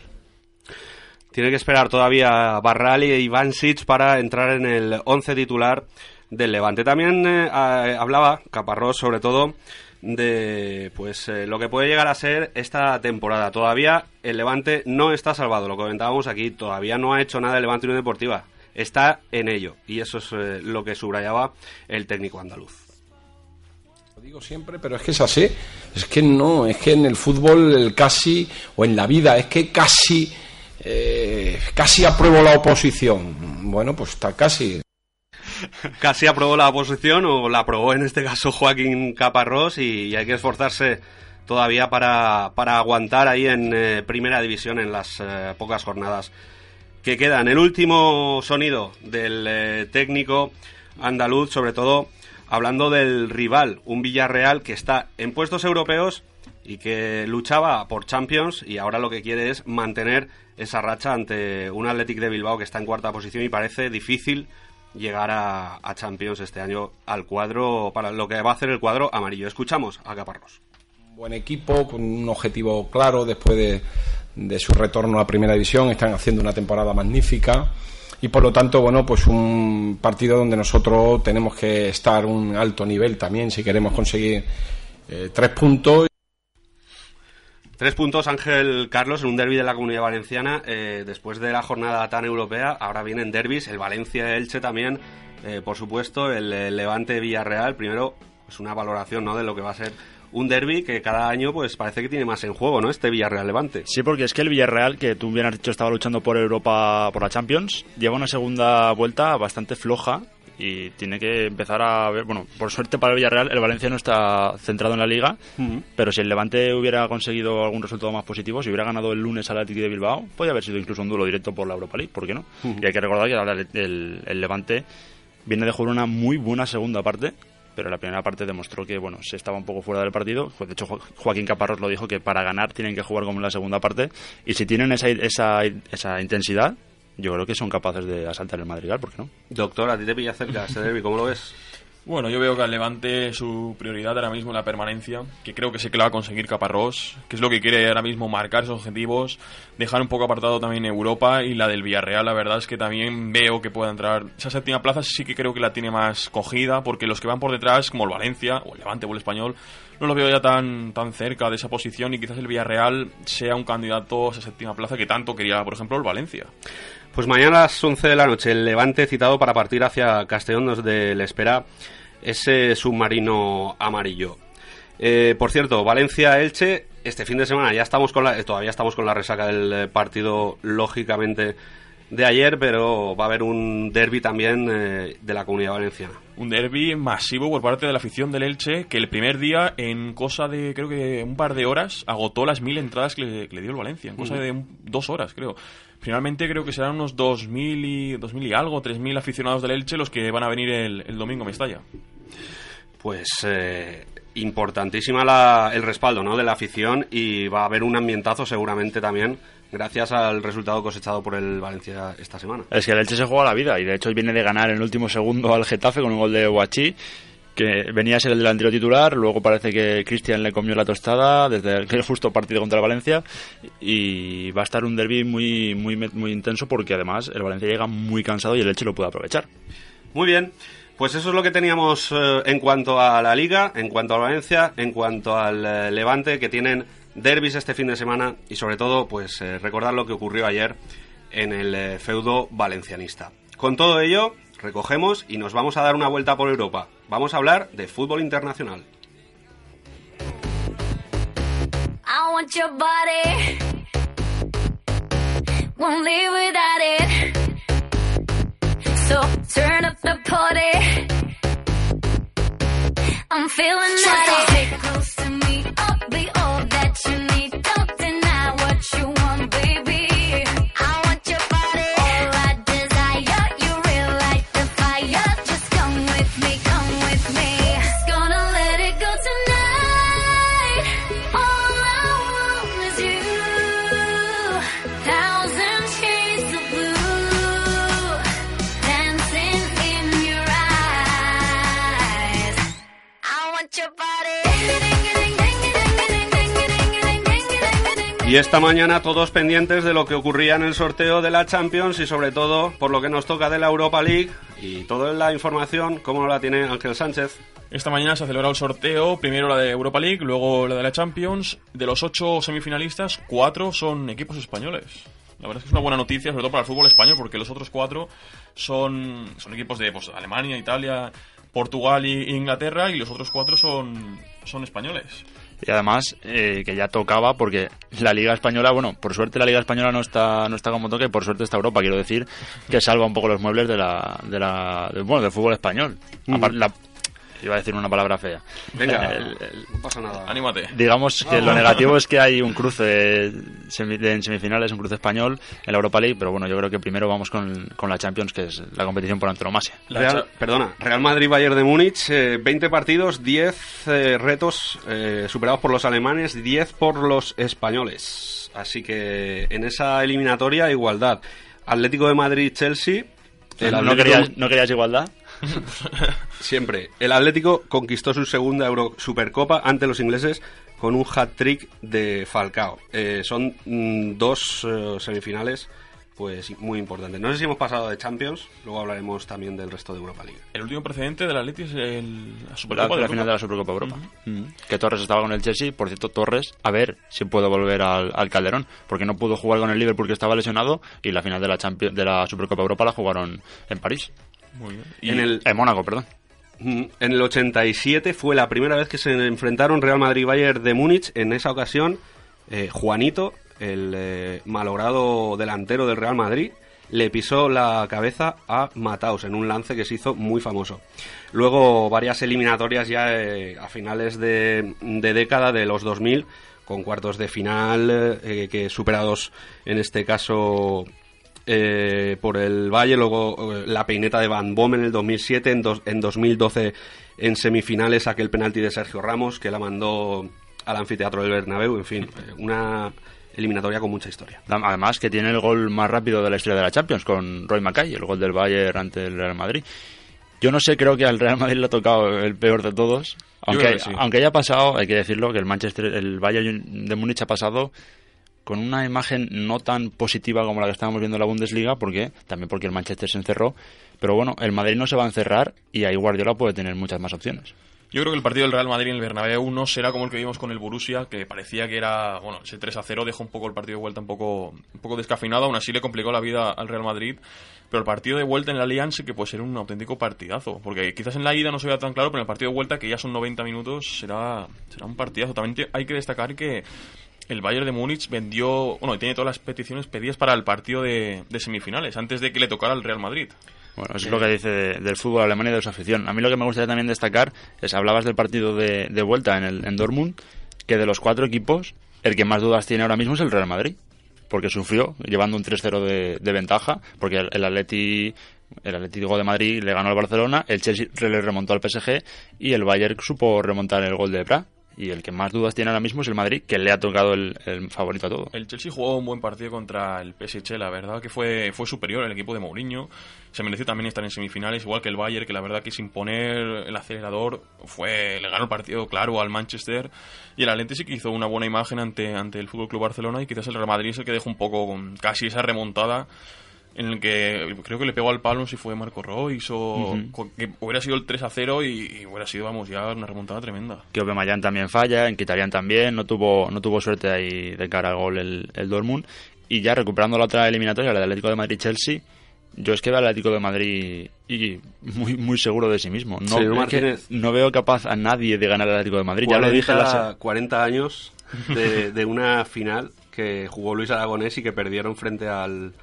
[SPEAKER 2] Tiene que esperar todavía Barral y Ivancic para entrar en el once titular del Levante. También eh, hablaba Caparrós sobre todo de pues eh, lo que puede llegar a ser esta temporada. Todavía el Levante no está salvado, lo comentábamos aquí, todavía no ha hecho nada el Levante Unión Deportiva. Está en ello y eso es eh, lo que subrayaba el técnico andaluz.
[SPEAKER 9] Digo siempre, pero es que es así. Es que no, es que en el fútbol el casi o en la vida es que casi eh, casi apruebo la oposición. Bueno, pues está casi
[SPEAKER 2] casi aprobó la oposición o la aprobó en este caso Joaquín Caparrós y, hay que esforzarse todavía para, para aguantar ahí en eh, primera división en las eh, pocas jornadas que quedan. El último sonido del técnico andaluz, sobre todo hablando del rival, un Villarreal que está en puestos europeos y que luchaba por Champions y ahora lo que quiere es mantener esa racha ante un Athletic de Bilbao que está en cuarta posición y parece difícil llegar a, Champions este año al cuadro, para lo que va a hacer el cuadro amarillo. Escuchamos a Caparrós.
[SPEAKER 9] Buen equipo, con un objetivo claro después de, de su retorno a Primera División. Están haciendo una temporada magnífica y por lo tanto, bueno, pues un partido donde nosotros tenemos que estar un alto nivel también si queremos conseguir eh, tres puntos.
[SPEAKER 2] Tres puntos, Ángel Carlos, en un derby de la Comunidad Valenciana. Eh, después de la jornada tan europea, ahora vienen derbis, el Valencia-Elche también, eh, por supuesto, el, Levante-Villarreal. Primero, pues una valoración ¿no? de lo que va a ser un derby que cada año pues parece que tiene más en juego, ¿no? Este Villarreal Levante.
[SPEAKER 3] Sí, porque es que el Villarreal, que tú bien has dicho estaba luchando por Europa, por la Champions, lleva una segunda vuelta bastante floja y tiene que empezar a ver, bueno, por suerte para el Villarreal, el Valencia no está centrado en la liga, uh -huh. pero si el Levante hubiera conseguido algún resultado más positivo, si hubiera ganado el lunes al Atlético de Bilbao, podría haber sido incluso un duelo directo por la Europa League, ¿por qué no? Uh -huh. Y hay que recordar que ahora el, el, el Levante viene de jugar una muy buena segunda parte pero la primera parte demostró que bueno se estaba un poco fuera del partido. De hecho, Joaquín Caparrós lo dijo que para ganar tienen que jugar como en la segunda parte y si tienen esa, esa, esa intensidad, yo creo que son capaces de asaltar el Madrigal, ¿por qué no?
[SPEAKER 2] Doctor, a ti te pilla cerca ¿cómo lo ves?
[SPEAKER 4] Bueno, yo veo que al Levante su prioridad ahora mismo es la permanencia, que creo que sé que la va a conseguir Caparrós, que es lo que quiere ahora mismo marcar esos objetivos, dejar un poco apartado también Europa y la del Villarreal, la verdad es que también veo que pueda entrar. Esa séptima plaza sí que creo que la tiene más cogida, porque los que van por detrás, como el Valencia, o el Levante o el Español, no lo veo ya tan, tan cerca de esa posición y quizás el Villarreal sea un candidato a esa séptima plaza que tanto quería, por ejemplo, el Valencia.
[SPEAKER 2] Pues mañana a las 11 de la noche el Levante citado para partir hacia Castellón donde le espera ese submarino amarillo. Eh, por cierto, Valencia-Elche, este fin de semana ya estamos con la, todavía estamos con la resaca del partido, lógicamente, de ayer, pero va a haber un derby también eh, de la comunidad valenciana.
[SPEAKER 4] Un derby masivo por parte de la afición del Elche, que el primer día, en cosa de creo que un par de horas, agotó las mil entradas que le, que le dio el Valencia, en cosa de un, dos horas, creo. Finalmente creo que serán unos 2.000 y, 2000 y algo, 3.000 aficionados del Elche los que van a venir el, el domingo a Mestalla.
[SPEAKER 2] Pues eh, importantísima la, el respaldo ¿no? de la afición y va a haber un ambientazo seguramente también gracias al resultado cosechado por el Valencia esta semana.
[SPEAKER 3] Es que el Elche se juega la vida y de hecho viene de ganar en el último segundo al Getafe con un gol de Guachi venía a ser el delantero titular, luego parece que Cristian le comió la tostada desde el justo partido contra el Valencia y va a estar un derby muy, muy, muy intenso porque además el Valencia llega muy cansado y el Elche lo puede aprovechar.
[SPEAKER 2] Muy bien, pues eso es lo que teníamos eh, en cuanto a la Liga, en cuanto a Valencia, en cuanto al eh, Levante, que tienen derbis este fin de semana y sobre todo pues eh, recordar lo que ocurrió ayer en el eh, feudo valencianista. Con todo ello, recogemos y nos vamos a dar una vuelta por Europa. Vamos a hablar de fútbol internacional.
[SPEAKER 10] I want your body. Won't live without it. So turn up the party. I'm feeling naughty. Get close to me. I'll be all that you need. Don't deny what you want, baby.
[SPEAKER 2] Y esta mañana todos pendientes de lo que ocurría en el sorteo de la Champions y sobre todo por lo que nos toca de la Europa League y toda la información, ¿cómo la tiene Ángel Sánchez?
[SPEAKER 4] Esta mañana se ha celebrado el sorteo, primero la de Europa League, luego la de la Champions. De los ocho semifinalistas, cuatro son equipos españoles. La verdad es que es una buena noticia, sobre todo para el fútbol español, porque los otros cuatro son, son equipos de pues, Alemania, Italia, Portugal e Inglaterra, y los otros cuatro son, son españoles.
[SPEAKER 3] Y además, eh, que ya tocaba, porque la Liga Española, bueno, por suerte la Liga Española no está, no está como toque, por suerte está Europa, quiero decir, que salva un poco los muebles de la, de la, bueno, del fútbol español. Aparte, la- iba a decir una palabra fea.
[SPEAKER 2] Venga,
[SPEAKER 3] El- el-
[SPEAKER 2] no pasa nada.
[SPEAKER 4] Anímate.
[SPEAKER 3] Digamos que lo negativo es que hay un cruce en semifinales, un cruce español en la Europa League, pero bueno, yo creo que primero vamos con, con la Champions, que es la competición por antonomasia.
[SPEAKER 2] Real, perdona, Real Madrid-Bayern de Múnich, eh, 20 partidos, 10 eh, retos eh, superados por los alemanes, 10 por los españoles. Así que en esa eliminatoria, igualdad. Atlético de Madrid-Chelsea. el
[SPEAKER 3] ¿No
[SPEAKER 2] Atlético-
[SPEAKER 3] querías, ¿No querías igualdad?
[SPEAKER 2] Siempre. El Atlético conquistó su segunda Euro Supercopa ante los ingleses con un hat-trick de Falcao. Eh, son mm, dos eh, semifinales pues muy importantes. No sé si hemos pasado de Champions, luego hablaremos también del resto de Europa League.
[SPEAKER 4] El último precedente del Atleti es el, la
[SPEAKER 3] La,
[SPEAKER 4] Supercopa de
[SPEAKER 3] la final de la Supercopa Europa. Mm. Que Torres estaba con el Chelsea. Por cierto, Torres, a ver si puede volver al, al Calderón. Porque no pudo jugar con el Liverpool que estaba lesionado. Y la final de la, Champions, de la Supercopa Europa la jugaron en París.
[SPEAKER 4] Muy bien.
[SPEAKER 2] En el,
[SPEAKER 3] En Mónaco, perdón.
[SPEAKER 2] Mm, En el 87 fue la primera vez que se enfrentaron Real Madrid y Bayern de Múnich. En esa ocasión, eh, Juanito, el eh, malogrado delantero del Real Madrid, le pisó la cabeza a Mataus en un lance que se hizo muy famoso. Luego varias eliminatorias ya eh, a finales de, de década de los 2000 con cuartos de final eh, que superados en este caso eh, por el Valle, luego eh, la peineta de Van Bommel en el 2007, en, dos- en 2012 en semifinales aquel penalti de Sergio Ramos que la mandó al anfiteatro del Bernabéu, en fin, eh, una eliminatoria con mucha historia.
[SPEAKER 3] Además que tiene el gol más rápido de la historia de la Champions con Roy Mackay, el gol del Bayern ante el Real Madrid. Yo no sé, creo que al Real Madrid le ha tocado el peor de todos. Aunque,
[SPEAKER 4] sí.
[SPEAKER 3] aunque haya pasado, hay que decirlo, que el Manchester, el Bayern de Múnich ha pasado con una imagen no tan positiva como la que estábamos viendo en la Bundesliga, porque también porque el Manchester se encerró. Pero bueno, el Madrid no se va a encerrar y ahí Guardiola puede tener muchas más opciones.
[SPEAKER 4] Yo creo que el partido del Real Madrid en el Bernabéu no será como el que vimos con el Borussia, que parecía que era, bueno, ese 3 a 0 dejó un poco el partido de vuelta un poco, un poco descafeinado, aún así le complicó la vida al Real Madrid, pero el partido de vuelta en la Allianz sí que puede ser un auténtico partidazo, porque quizás en la ida no se vea tan claro, pero en el partido de vuelta, que ya son 90 minutos, será, será un partidazo. También hay que destacar que el Bayern de Múnich vendió, bueno, tiene todas las peticiones pedidas para el partido de, de semifinales, antes de que le tocara al Real Madrid.
[SPEAKER 3] Bueno, eso es lo que dice de- del fútbol alemán y de su afición. A mí lo que me gustaría también destacar es, hablabas del partido de, de vuelta en, el, en Dortmund, que de los cuatro equipos, el que más dudas tiene ahora mismo es el Real Madrid, porque sufrió llevando un 3-0 de, de ventaja, porque el, el Atleti... El Atlético de Madrid le ganó al Barcelona, el Chelsea le remontó al PSG y el Bayern supo remontar el gol de Bra. Y el que más dudas tiene ahora mismo es el Madrid, que le ha tocado el, favorito a todo.
[SPEAKER 4] El Chelsea jugó un buen partido contra el PSG, la verdad que fue, fue superior el equipo de Mourinho. Se mereció también estar en semifinales, igual que el Bayern, que la verdad que sin poner el acelerador fue le ganó el partido claro al Manchester. Y el Atleti sí que hizo una buena imagen ante, ante el FC Barcelona y quizás el Real Madrid es el que dejó un poco casi esa remontada en el que creo que le pegó al palo si fue Marco Royce o que hubiera sido el 3 a 0 y, y hubiera sido, vamos, ya una remontada tremenda.
[SPEAKER 3] que Aubameyang también falla, en Kitarian también, no tuvo, no tuvo suerte ahí de cara al gol el, el Dortmund. Y ya recuperando la otra eliminatoria, la del Atlético de Madrid-Chelsea, yo es que veo al Atlético de Madrid y muy, muy seguro de sí mismo. No,
[SPEAKER 2] Señor
[SPEAKER 3] es que
[SPEAKER 2] Martínez.
[SPEAKER 3] no veo capaz a nadie de ganar al Atlético de Madrid. ya lo dije en la
[SPEAKER 2] 40,
[SPEAKER 3] se-
[SPEAKER 2] 40 años de, de una final que jugó Luis Aragonés y que perdieron frente al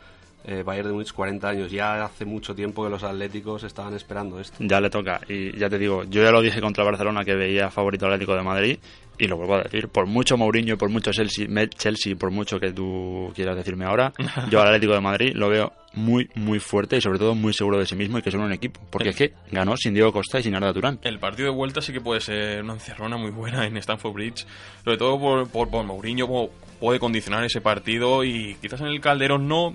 [SPEAKER 2] eh, Bayern de Múnich 40 años. Ya hace mucho tiempo que los atléticos estaban esperando esto.
[SPEAKER 3] Ya le toca. Y ya te digo, yo ya lo dije contra Barcelona que veía favorito Atlético de Madrid. Y lo vuelvo a decir, por mucho Mourinho y por mucho Chelsea, Chelsea, por mucho que tú quieras decirme ahora, yo al Atlético de Madrid lo veo muy, muy fuerte y sobre todo muy seguro de sí mismo y que son un equipo. Porque es que ganó sin Diego Costa y sin Arda Turán.
[SPEAKER 4] El partido de vuelta sí que puede ser una encerrona muy buena en Stamford Bridge, sobre todo por, por, por Mourinho, como puede condicionar ese partido y quizás en el Calderón no.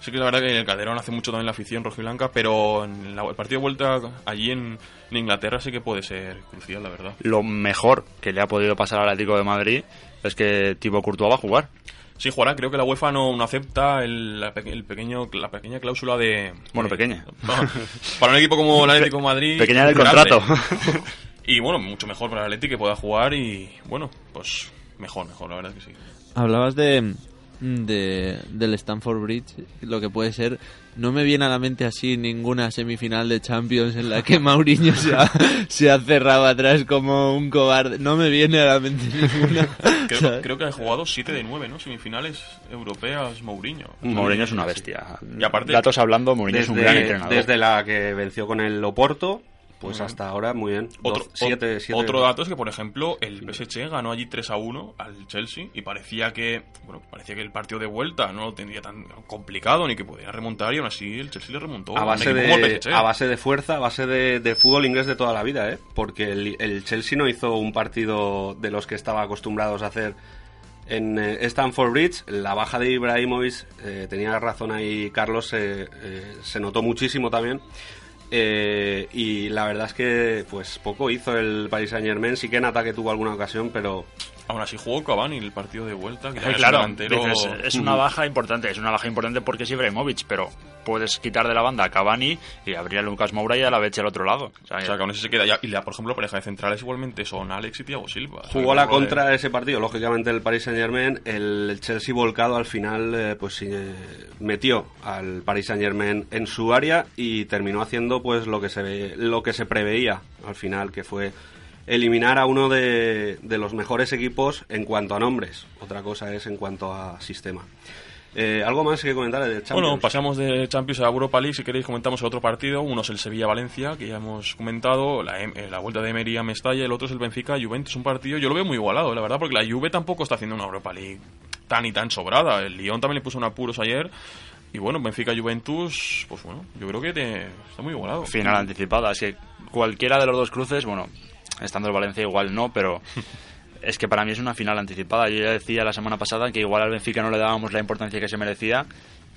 [SPEAKER 4] Sí que la verdad que en el Calderón hace mucho también la afición rojiblanca, pero en la- el partido de vuelta allí en, en Inglaterra sí que puede ser crucial, la verdad.
[SPEAKER 3] Lo mejor que le ha podido pasar al Atlético de Madrid es que Thibaut Courtois va a jugar.
[SPEAKER 4] Sí, jugará. Creo que la UEFA no, no acepta el, la, el pequeño, la pequeña cláusula de...
[SPEAKER 3] Bueno, pequeña.
[SPEAKER 4] para un equipo como el Atlético de Madrid...
[SPEAKER 3] Pequeña del contrato.
[SPEAKER 4] Y bueno, mucho mejor para el Atlético que pueda jugar y bueno, pues mejor, mejor, la verdad es que sí.
[SPEAKER 7] Hablabas de, de del Stanford Bridge, lo que puede ser. No me viene a la mente así ninguna semifinal de Champions en la que Mauriño se ha, se ha cerrado atrás como un cobarde. No me viene a la mente ninguna.
[SPEAKER 4] Creo, que ha jugado 7 de 9, ¿no? Semifinales europeas Mourinho.
[SPEAKER 3] Mourinho es una bestia.
[SPEAKER 4] Y aparte,
[SPEAKER 3] Datos hablando, Mourinho es un
[SPEAKER 2] Desde,
[SPEAKER 3] gran entrenador.
[SPEAKER 2] desde la que venció con el Oporto, Pues hasta ahora muy bien.
[SPEAKER 4] Otro,
[SPEAKER 2] siete- siete-
[SPEAKER 4] otro dato es que, por ejemplo, el PSG ganó allí 3 a 1 al Chelsea y parecía que bueno parecía que el partido de vuelta no lo tendría tan complicado ni que podía remontar y aún así el Chelsea le remontó.
[SPEAKER 2] a base, de, a base de fuerza, a base de, de fútbol inglés de toda la vida, ¿eh? Porque el, el Chelsea no hizo un partido de los que estaba acostumbrados a hacer en eh, Stamford Bridge. La baja de Ibrahimovic, eh, tenía razón ahí Carlos, eh, eh, se notó muchísimo también. Eh, y la verdad es que pues poco hizo el Paris Saint Germain, sí que en ataque tuvo alguna ocasión, pero
[SPEAKER 4] Aún así jugó Cavani el partido de vuelta. Que
[SPEAKER 3] Eh,
[SPEAKER 4] es
[SPEAKER 3] claro, dices, es una baja importante, es una baja importante porque es Ibrahimovic, pero puedes quitar de la banda a Cavani y abrir a Lucas Moura y a la Beche al otro lado. O sea,
[SPEAKER 4] O sea, que aún así se queda ya. Y la, por ejemplo, pareja de centrales igualmente son Alex y Thiago Silva.
[SPEAKER 2] Jugó la
[SPEAKER 4] de-
[SPEAKER 2] contra ese partido, lógicamente el Paris Saint Germain, el Chelsea volcado al final eh, pues eh, metió al Paris Saint Germain en su área y terminó haciendo pues lo que se ve- lo que se preveía al final que fue eliminar a uno de, de los mejores equipos en cuanto a nombres. Otra cosa es en cuanto a sistema. Eh, ¿Algo más que comentar de Champions?
[SPEAKER 4] Bueno, pasamos de Champions a Europa League. Si queréis, comentamos el otro partido. Uno es el Sevilla-Valencia, que ya hemos comentado. La, em- eh, la vuelta de Emery a Mestalla. El otro es el Benfica-Juventus. Un partido, yo lo veo muy igualado, la verdad, porque la Juve tampoco está haciendo una Europa League tan y tan sobrada. El Lyon también le puso un apuros ayer. Y bueno, Benfica-Juventus, pues bueno, yo creo que te- está muy igualado.
[SPEAKER 3] final anticipada. Es que cualquiera de los dos cruces, bueno, estando el Valencia igual no, pero es que para mí es una final anticipada. Yo ya decía la semana pasada que igual al Benfica no le dábamos la importancia que se merecía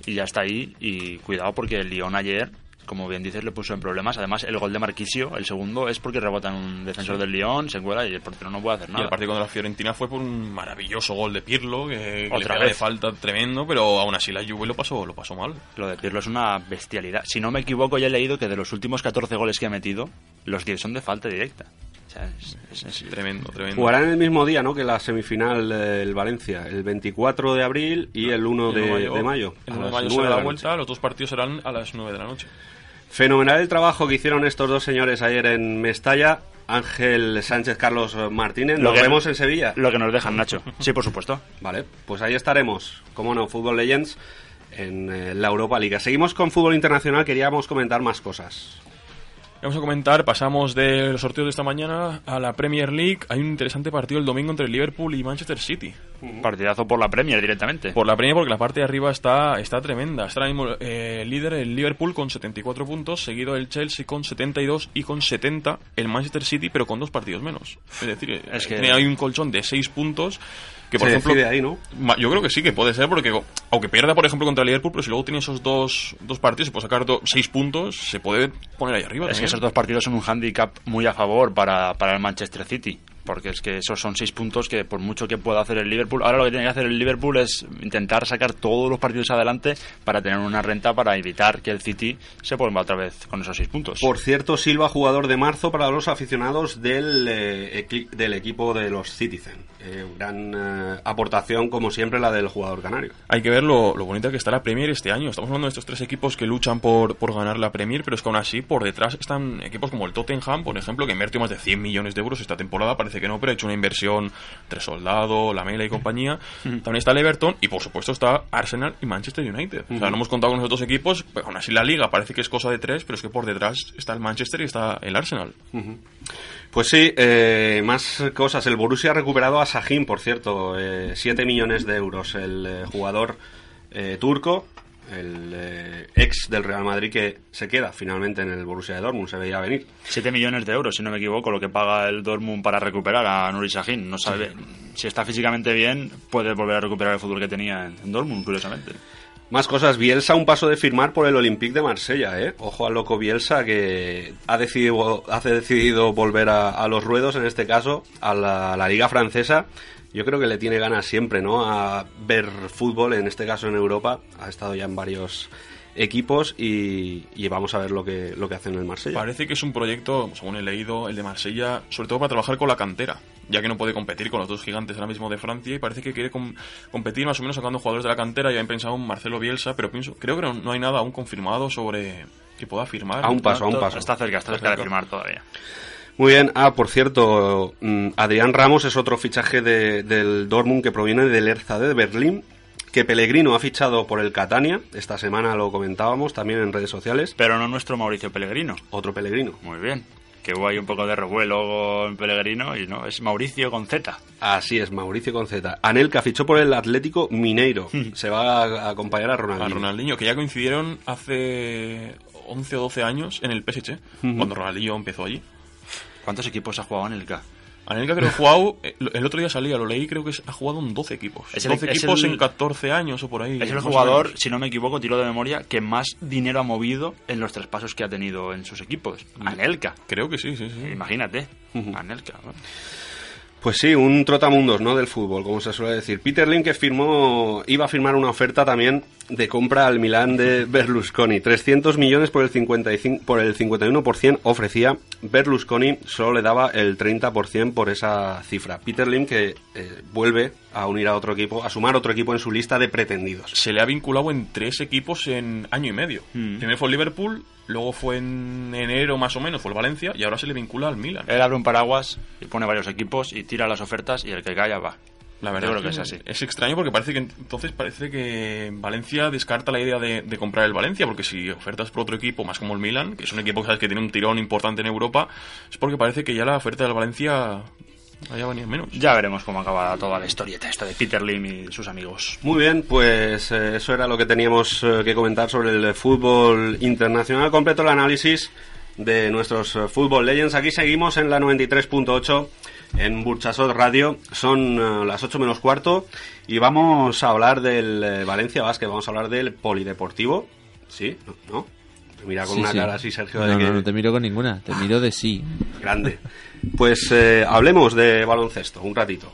[SPEAKER 3] y ya está ahí. Y cuidado porque el Lyon ayer, como bien dices, le puso en problemas. Además, el gol de Marquisio, el segundo, es porque rebota en un defensor del Lyon, se cuela y el portero no puede hacer
[SPEAKER 4] Y
[SPEAKER 3] nada.
[SPEAKER 4] el partido contra la Fiorentina fue por un maravilloso gol de Pirlo, que, que le
[SPEAKER 3] Otra
[SPEAKER 4] pega de
[SPEAKER 3] vez.
[SPEAKER 4] falta tremendo, pero aún así la Juve lo pasó, lo pasó mal.
[SPEAKER 3] Lo de Pirlo es una bestialidad. Si no me equivoco, ya he leído que de los últimos 14 goles que ha metido, los 10 son de falta directa. O sea, es- es- es-
[SPEAKER 4] Tremendo, tremendo.
[SPEAKER 2] Jugarán el mismo día, ¿no? Que la semifinal eh, el Valencia, el 24 de abril y el 1
[SPEAKER 4] El
[SPEAKER 2] de,
[SPEAKER 4] de
[SPEAKER 2] de mayo.
[SPEAKER 4] El
[SPEAKER 2] a
[SPEAKER 4] 1 de
[SPEAKER 2] las
[SPEAKER 4] mayo
[SPEAKER 2] 9
[SPEAKER 4] será
[SPEAKER 2] de
[SPEAKER 4] la
[SPEAKER 2] la
[SPEAKER 4] vuelta, los dos partidos serán a las 9 de la noche.
[SPEAKER 2] Fenomenal el trabajo que hicieron estos dos señores ayer en Mestalla. Ángel Sánchez Carlos Martínez.
[SPEAKER 3] Lo
[SPEAKER 2] Nos
[SPEAKER 3] que-
[SPEAKER 2] vemos en Sevilla.
[SPEAKER 3] Lo que nos dejan, Nacho. Sí, por supuesto.
[SPEAKER 2] Vale, pues ahí estaremos. Como no, Fútbol Legends en eh, la Europa Liga. Seguimos con fútbol internacional. Queríamos comentar más cosas.
[SPEAKER 4] Vamos a comentar, pasamos de los sorteos de esta mañana a la Premier League. Hay un interesante partido el domingo entre Liverpool y Manchester City.
[SPEAKER 3] Partidazo por la Premier directamente.
[SPEAKER 4] Por la Premier porque la parte de arriba está, está tremenda. Está ahora mismo eh, líder el Liverpool con 74 puntos, seguido el Chelsea con 72 y con 70 el Manchester City, pero con dos partidos menos. Es decir, eh,
[SPEAKER 3] Es que-
[SPEAKER 4] tiene ahí un colchón de 6 puntos que por
[SPEAKER 2] Se
[SPEAKER 4] ejemplo
[SPEAKER 2] decide ahí, ¿no?
[SPEAKER 4] Yo creo que sí, que puede ser, porque aunque pierda, por ejemplo, contra el Liverpool, pero si luego tiene esos dos, dos partidos, se puede sacar do- seis puntos, se puede poner ahí arriba.
[SPEAKER 3] Es que esos dos partidos son un handicap muy a favor para, para el Manchester City. Porque es que esos son seis puntos que por mucho que pueda hacer el Liverpool, ahora lo que tiene que hacer el Liverpool es intentar sacar todos los partidos adelante para tener una renta para evitar que el City se ponga otra vez con esos seis puntos.
[SPEAKER 2] Por cierto, Silva, jugador de marzo para los aficionados del, eh, del equipo de los Citizen. Eh, gran eh, aportación, como siempre, la del jugador canario.
[SPEAKER 4] Hay que ver lo, lo bonita que está la Premier este año. Estamos hablando de estos tres equipos que luchan por, por ganar la Premier, pero es que aún así por detrás están equipos como el Tottenham, por ejemplo, que invirtió más de 100 millones de euros esta temporada. Parece que no, pero ha hecho una inversión entre Soldado, Lamela y compañía. También está el Everton y por supuesto está Arsenal y Manchester United. O sea, no hemos contado con los otros equipos, pero aún así la liga parece que es cosa de tres, pero es que por detrás está el Manchester y está el Arsenal.
[SPEAKER 2] Pues sí, eh, más cosas. El Borussia ha recuperado a Sahin, por cierto, 7 millones de euros. El eh, jugador eh, turco, el eh, ex del Real Madrid, que se queda finalmente en el Borussia de Dortmund, se veía venir.
[SPEAKER 3] 7 millones de euros, si no me equivoco, lo que paga el Dortmund para recuperar a Nuri Sahin. No sabe, si está físicamente bien, puede volver a recuperar el fútbol que tenía en, Dortmund, curiosamente.
[SPEAKER 2] Más cosas, Bielsa un paso de firmar por el Olympique de Marsella, ¿eh? Ojo al loco Bielsa que ha decidido, ha decidido volver a, a los ruedos, en este caso, a la, a la liga francesa. Yo creo que le tiene ganas siempre, ¿no? A ver fútbol, en este caso en Europa. Ha estado ya en varios equipos y, y vamos a ver lo que, lo que hacen en el Marsella.
[SPEAKER 4] Parece que es un proyecto, según he leído, el de Marsella, sobre todo para trabajar con la cantera, ya que no puede competir con los dos gigantes ahora mismo de Francia y parece que quiere com- competir más o menos sacando jugadores de la cantera. Ya he pensado en Marcelo Bielsa, pero pienso, creo que no, no hay nada aún confirmado sobre que pueda firmar.
[SPEAKER 2] A un paso, a un paso.
[SPEAKER 3] Está cerca, está cerca de firmar todavía.
[SPEAKER 2] Muy bien. Ah, por cierto, mm, Adrián Ramos es otro fichaje de- del Dortmund que proviene del Erzade de Berlín, que Pellegrino ha fichado por el Catania. Esta semana lo comentábamos también en redes sociales.
[SPEAKER 3] Pero no nuestro Mauricio Pellegrino.
[SPEAKER 2] Otro Pellegrino.
[SPEAKER 3] Muy bien. que hubo ahí un poco de revuelo con Pellegrino y no, es Mauricio con Z.
[SPEAKER 2] Así es, Mauricio con Z. Anelka fichó por el Atlético Mineiro. Se va a, acompañar a
[SPEAKER 4] A
[SPEAKER 2] Ronaldinho.
[SPEAKER 4] Ronaldinho, que ya coincidieron hace 11 o 12 años en el PSG,
[SPEAKER 2] Ujú.
[SPEAKER 4] cuando Ronaldinho empezó allí.
[SPEAKER 3] ¿Cuántos equipos ha jugado Anelka?
[SPEAKER 4] Anelka creo que ha jugado, eh, el otro día salía, lo leí, creo que ha jugado en 12 equipos.
[SPEAKER 3] Es el-
[SPEAKER 4] 12
[SPEAKER 3] es
[SPEAKER 4] equipos
[SPEAKER 3] el-
[SPEAKER 4] en 14 años o por ahí.
[SPEAKER 3] Es el jugador, si no me equivoco, tiro de memoria, que más dinero ha movido en los traspasos que ha tenido en sus equipos. Anelka.
[SPEAKER 4] Creo que sí, sí, sí.
[SPEAKER 3] Imagínate. Anelka. ¿no?
[SPEAKER 2] Pues sí, un trotamundos, ¿no? Del fútbol, como se suele decir. Peter Lim que firmó, iba a firmar una oferta también de compra al Milán de Berlusconi. 300 millones por el 55, por el 51% ofrecía. Berlusconi solo le daba el 30% por esa cifra. Peter Lim que eh, vuelve a unir a otro equipo, a sumar otro equipo en su lista de pretendidos.
[SPEAKER 4] Se le ha vinculado en tres equipos en año y medio.
[SPEAKER 3] Mm.
[SPEAKER 4] Primero fue el Liverpool, luego fue en enero más o menos, fue el Valencia, y ahora se le vincula al Milan.
[SPEAKER 3] Él abre un paraguas y pone varios equipos y tira las ofertas y el que caiga va.
[SPEAKER 4] La verdad
[SPEAKER 3] Yo creo que
[SPEAKER 4] es,
[SPEAKER 3] así.
[SPEAKER 4] Es extraño porque parece que entonces parece que Valencia descarta la idea de, de comprar el Valencia, porque si ofertas por otro equipo, más como el Milan, que es un equipo que sabes que tiene un tirón importante en Europa, es porque parece que ya la oferta del Valencia vaya a venir menos.
[SPEAKER 3] Ya veremos cómo acaba toda la historieta esta de Peter Lim y sus amigos.
[SPEAKER 2] Muy bien, pues eh, eso era lo que teníamos eh, que comentar sobre el fútbol internacional. Completo el análisis de nuestros eh, Fútbol Legends. Aquí seguimos en la 93.8 en Burchasot Radio. Son eh, las 8 menos cuarto y vamos a hablar del eh, Valencia Basket. Vamos a hablar del Polideportivo. ¿Sí? ¿No? ¿No? Te Mira con
[SPEAKER 7] Sí,
[SPEAKER 2] una
[SPEAKER 7] sí.
[SPEAKER 2] cara así, Sergio,
[SPEAKER 7] No,
[SPEAKER 2] de que...
[SPEAKER 7] no, no te miro con ninguna, te miro de sí.
[SPEAKER 2] Grande. Pues eh, hablemos de baloncesto un ratito.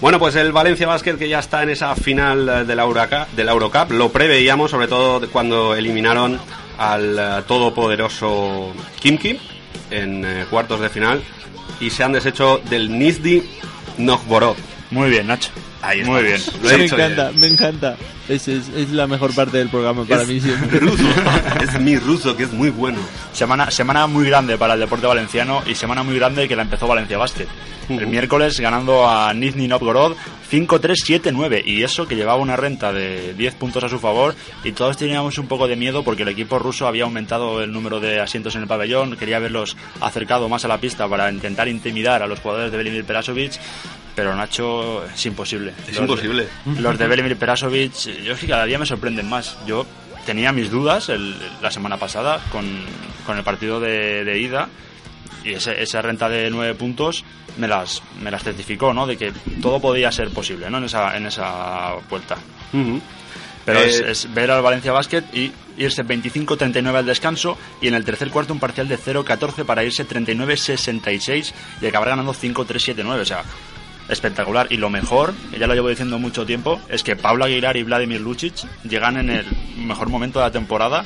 [SPEAKER 2] Bueno, pues el Valencia Basket que ya está en esa final eh, de la, Euroca- de la Eurocup, lo preveíamos sobre todo cuando eliminaron al eh, todopoderoso Kimki en eh, cuartos de final y se han deshecho del Nizhny Novgorod.
[SPEAKER 3] Muy bien, Nacho.
[SPEAKER 2] Ahí
[SPEAKER 3] Muy bien.
[SPEAKER 2] Lo he
[SPEAKER 7] me
[SPEAKER 2] dicho
[SPEAKER 7] encanta,
[SPEAKER 2] bien.
[SPEAKER 7] me encanta. Es, es, es la mejor parte del programa para
[SPEAKER 2] Es
[SPEAKER 7] mí siempre.
[SPEAKER 2] ruso. es mi ruso, que es muy bueno.
[SPEAKER 3] Semana, semana muy grande para el deporte valenciano y semana muy grande que la empezó Valencia Basket. El miércoles ganando a Nizhny Novgorod 5-3-7-9 y eso que llevaba una renta de 10 puntos a su favor y todos teníamos un poco de miedo porque el equipo ruso había aumentado el número de asientos en el pabellón, quería verlos acercado más a la pista para intentar intimidar a los jugadores de Belimir Perasovic, pero Nacho es imposible.
[SPEAKER 2] Es
[SPEAKER 3] Los de-
[SPEAKER 2] imposible.
[SPEAKER 3] los de Belimir Perasovic, yo es que cada día me sorprenden más. Yo tenía mis dudas el- la semana pasada con, con el partido de, de ida y ese- esa renta de nueve puntos me las, me las certificó, ¿no? De que todo podía ser posible, ¿no? En esa, en esa vuelta. Pero
[SPEAKER 2] Eh,
[SPEAKER 3] es, es ver al Valencia Basket y irse 25-39 al descanso y en el tercer cuarto un parcial de 0-14 para irse 39-66 y acabar ganando 5-3-7-9. O sea, espectacular. Y lo mejor, ya lo llevo diciendo mucho tiempo, es que Pablo Aguilar y Vladimir Lucic llegan en el mejor momento de la temporada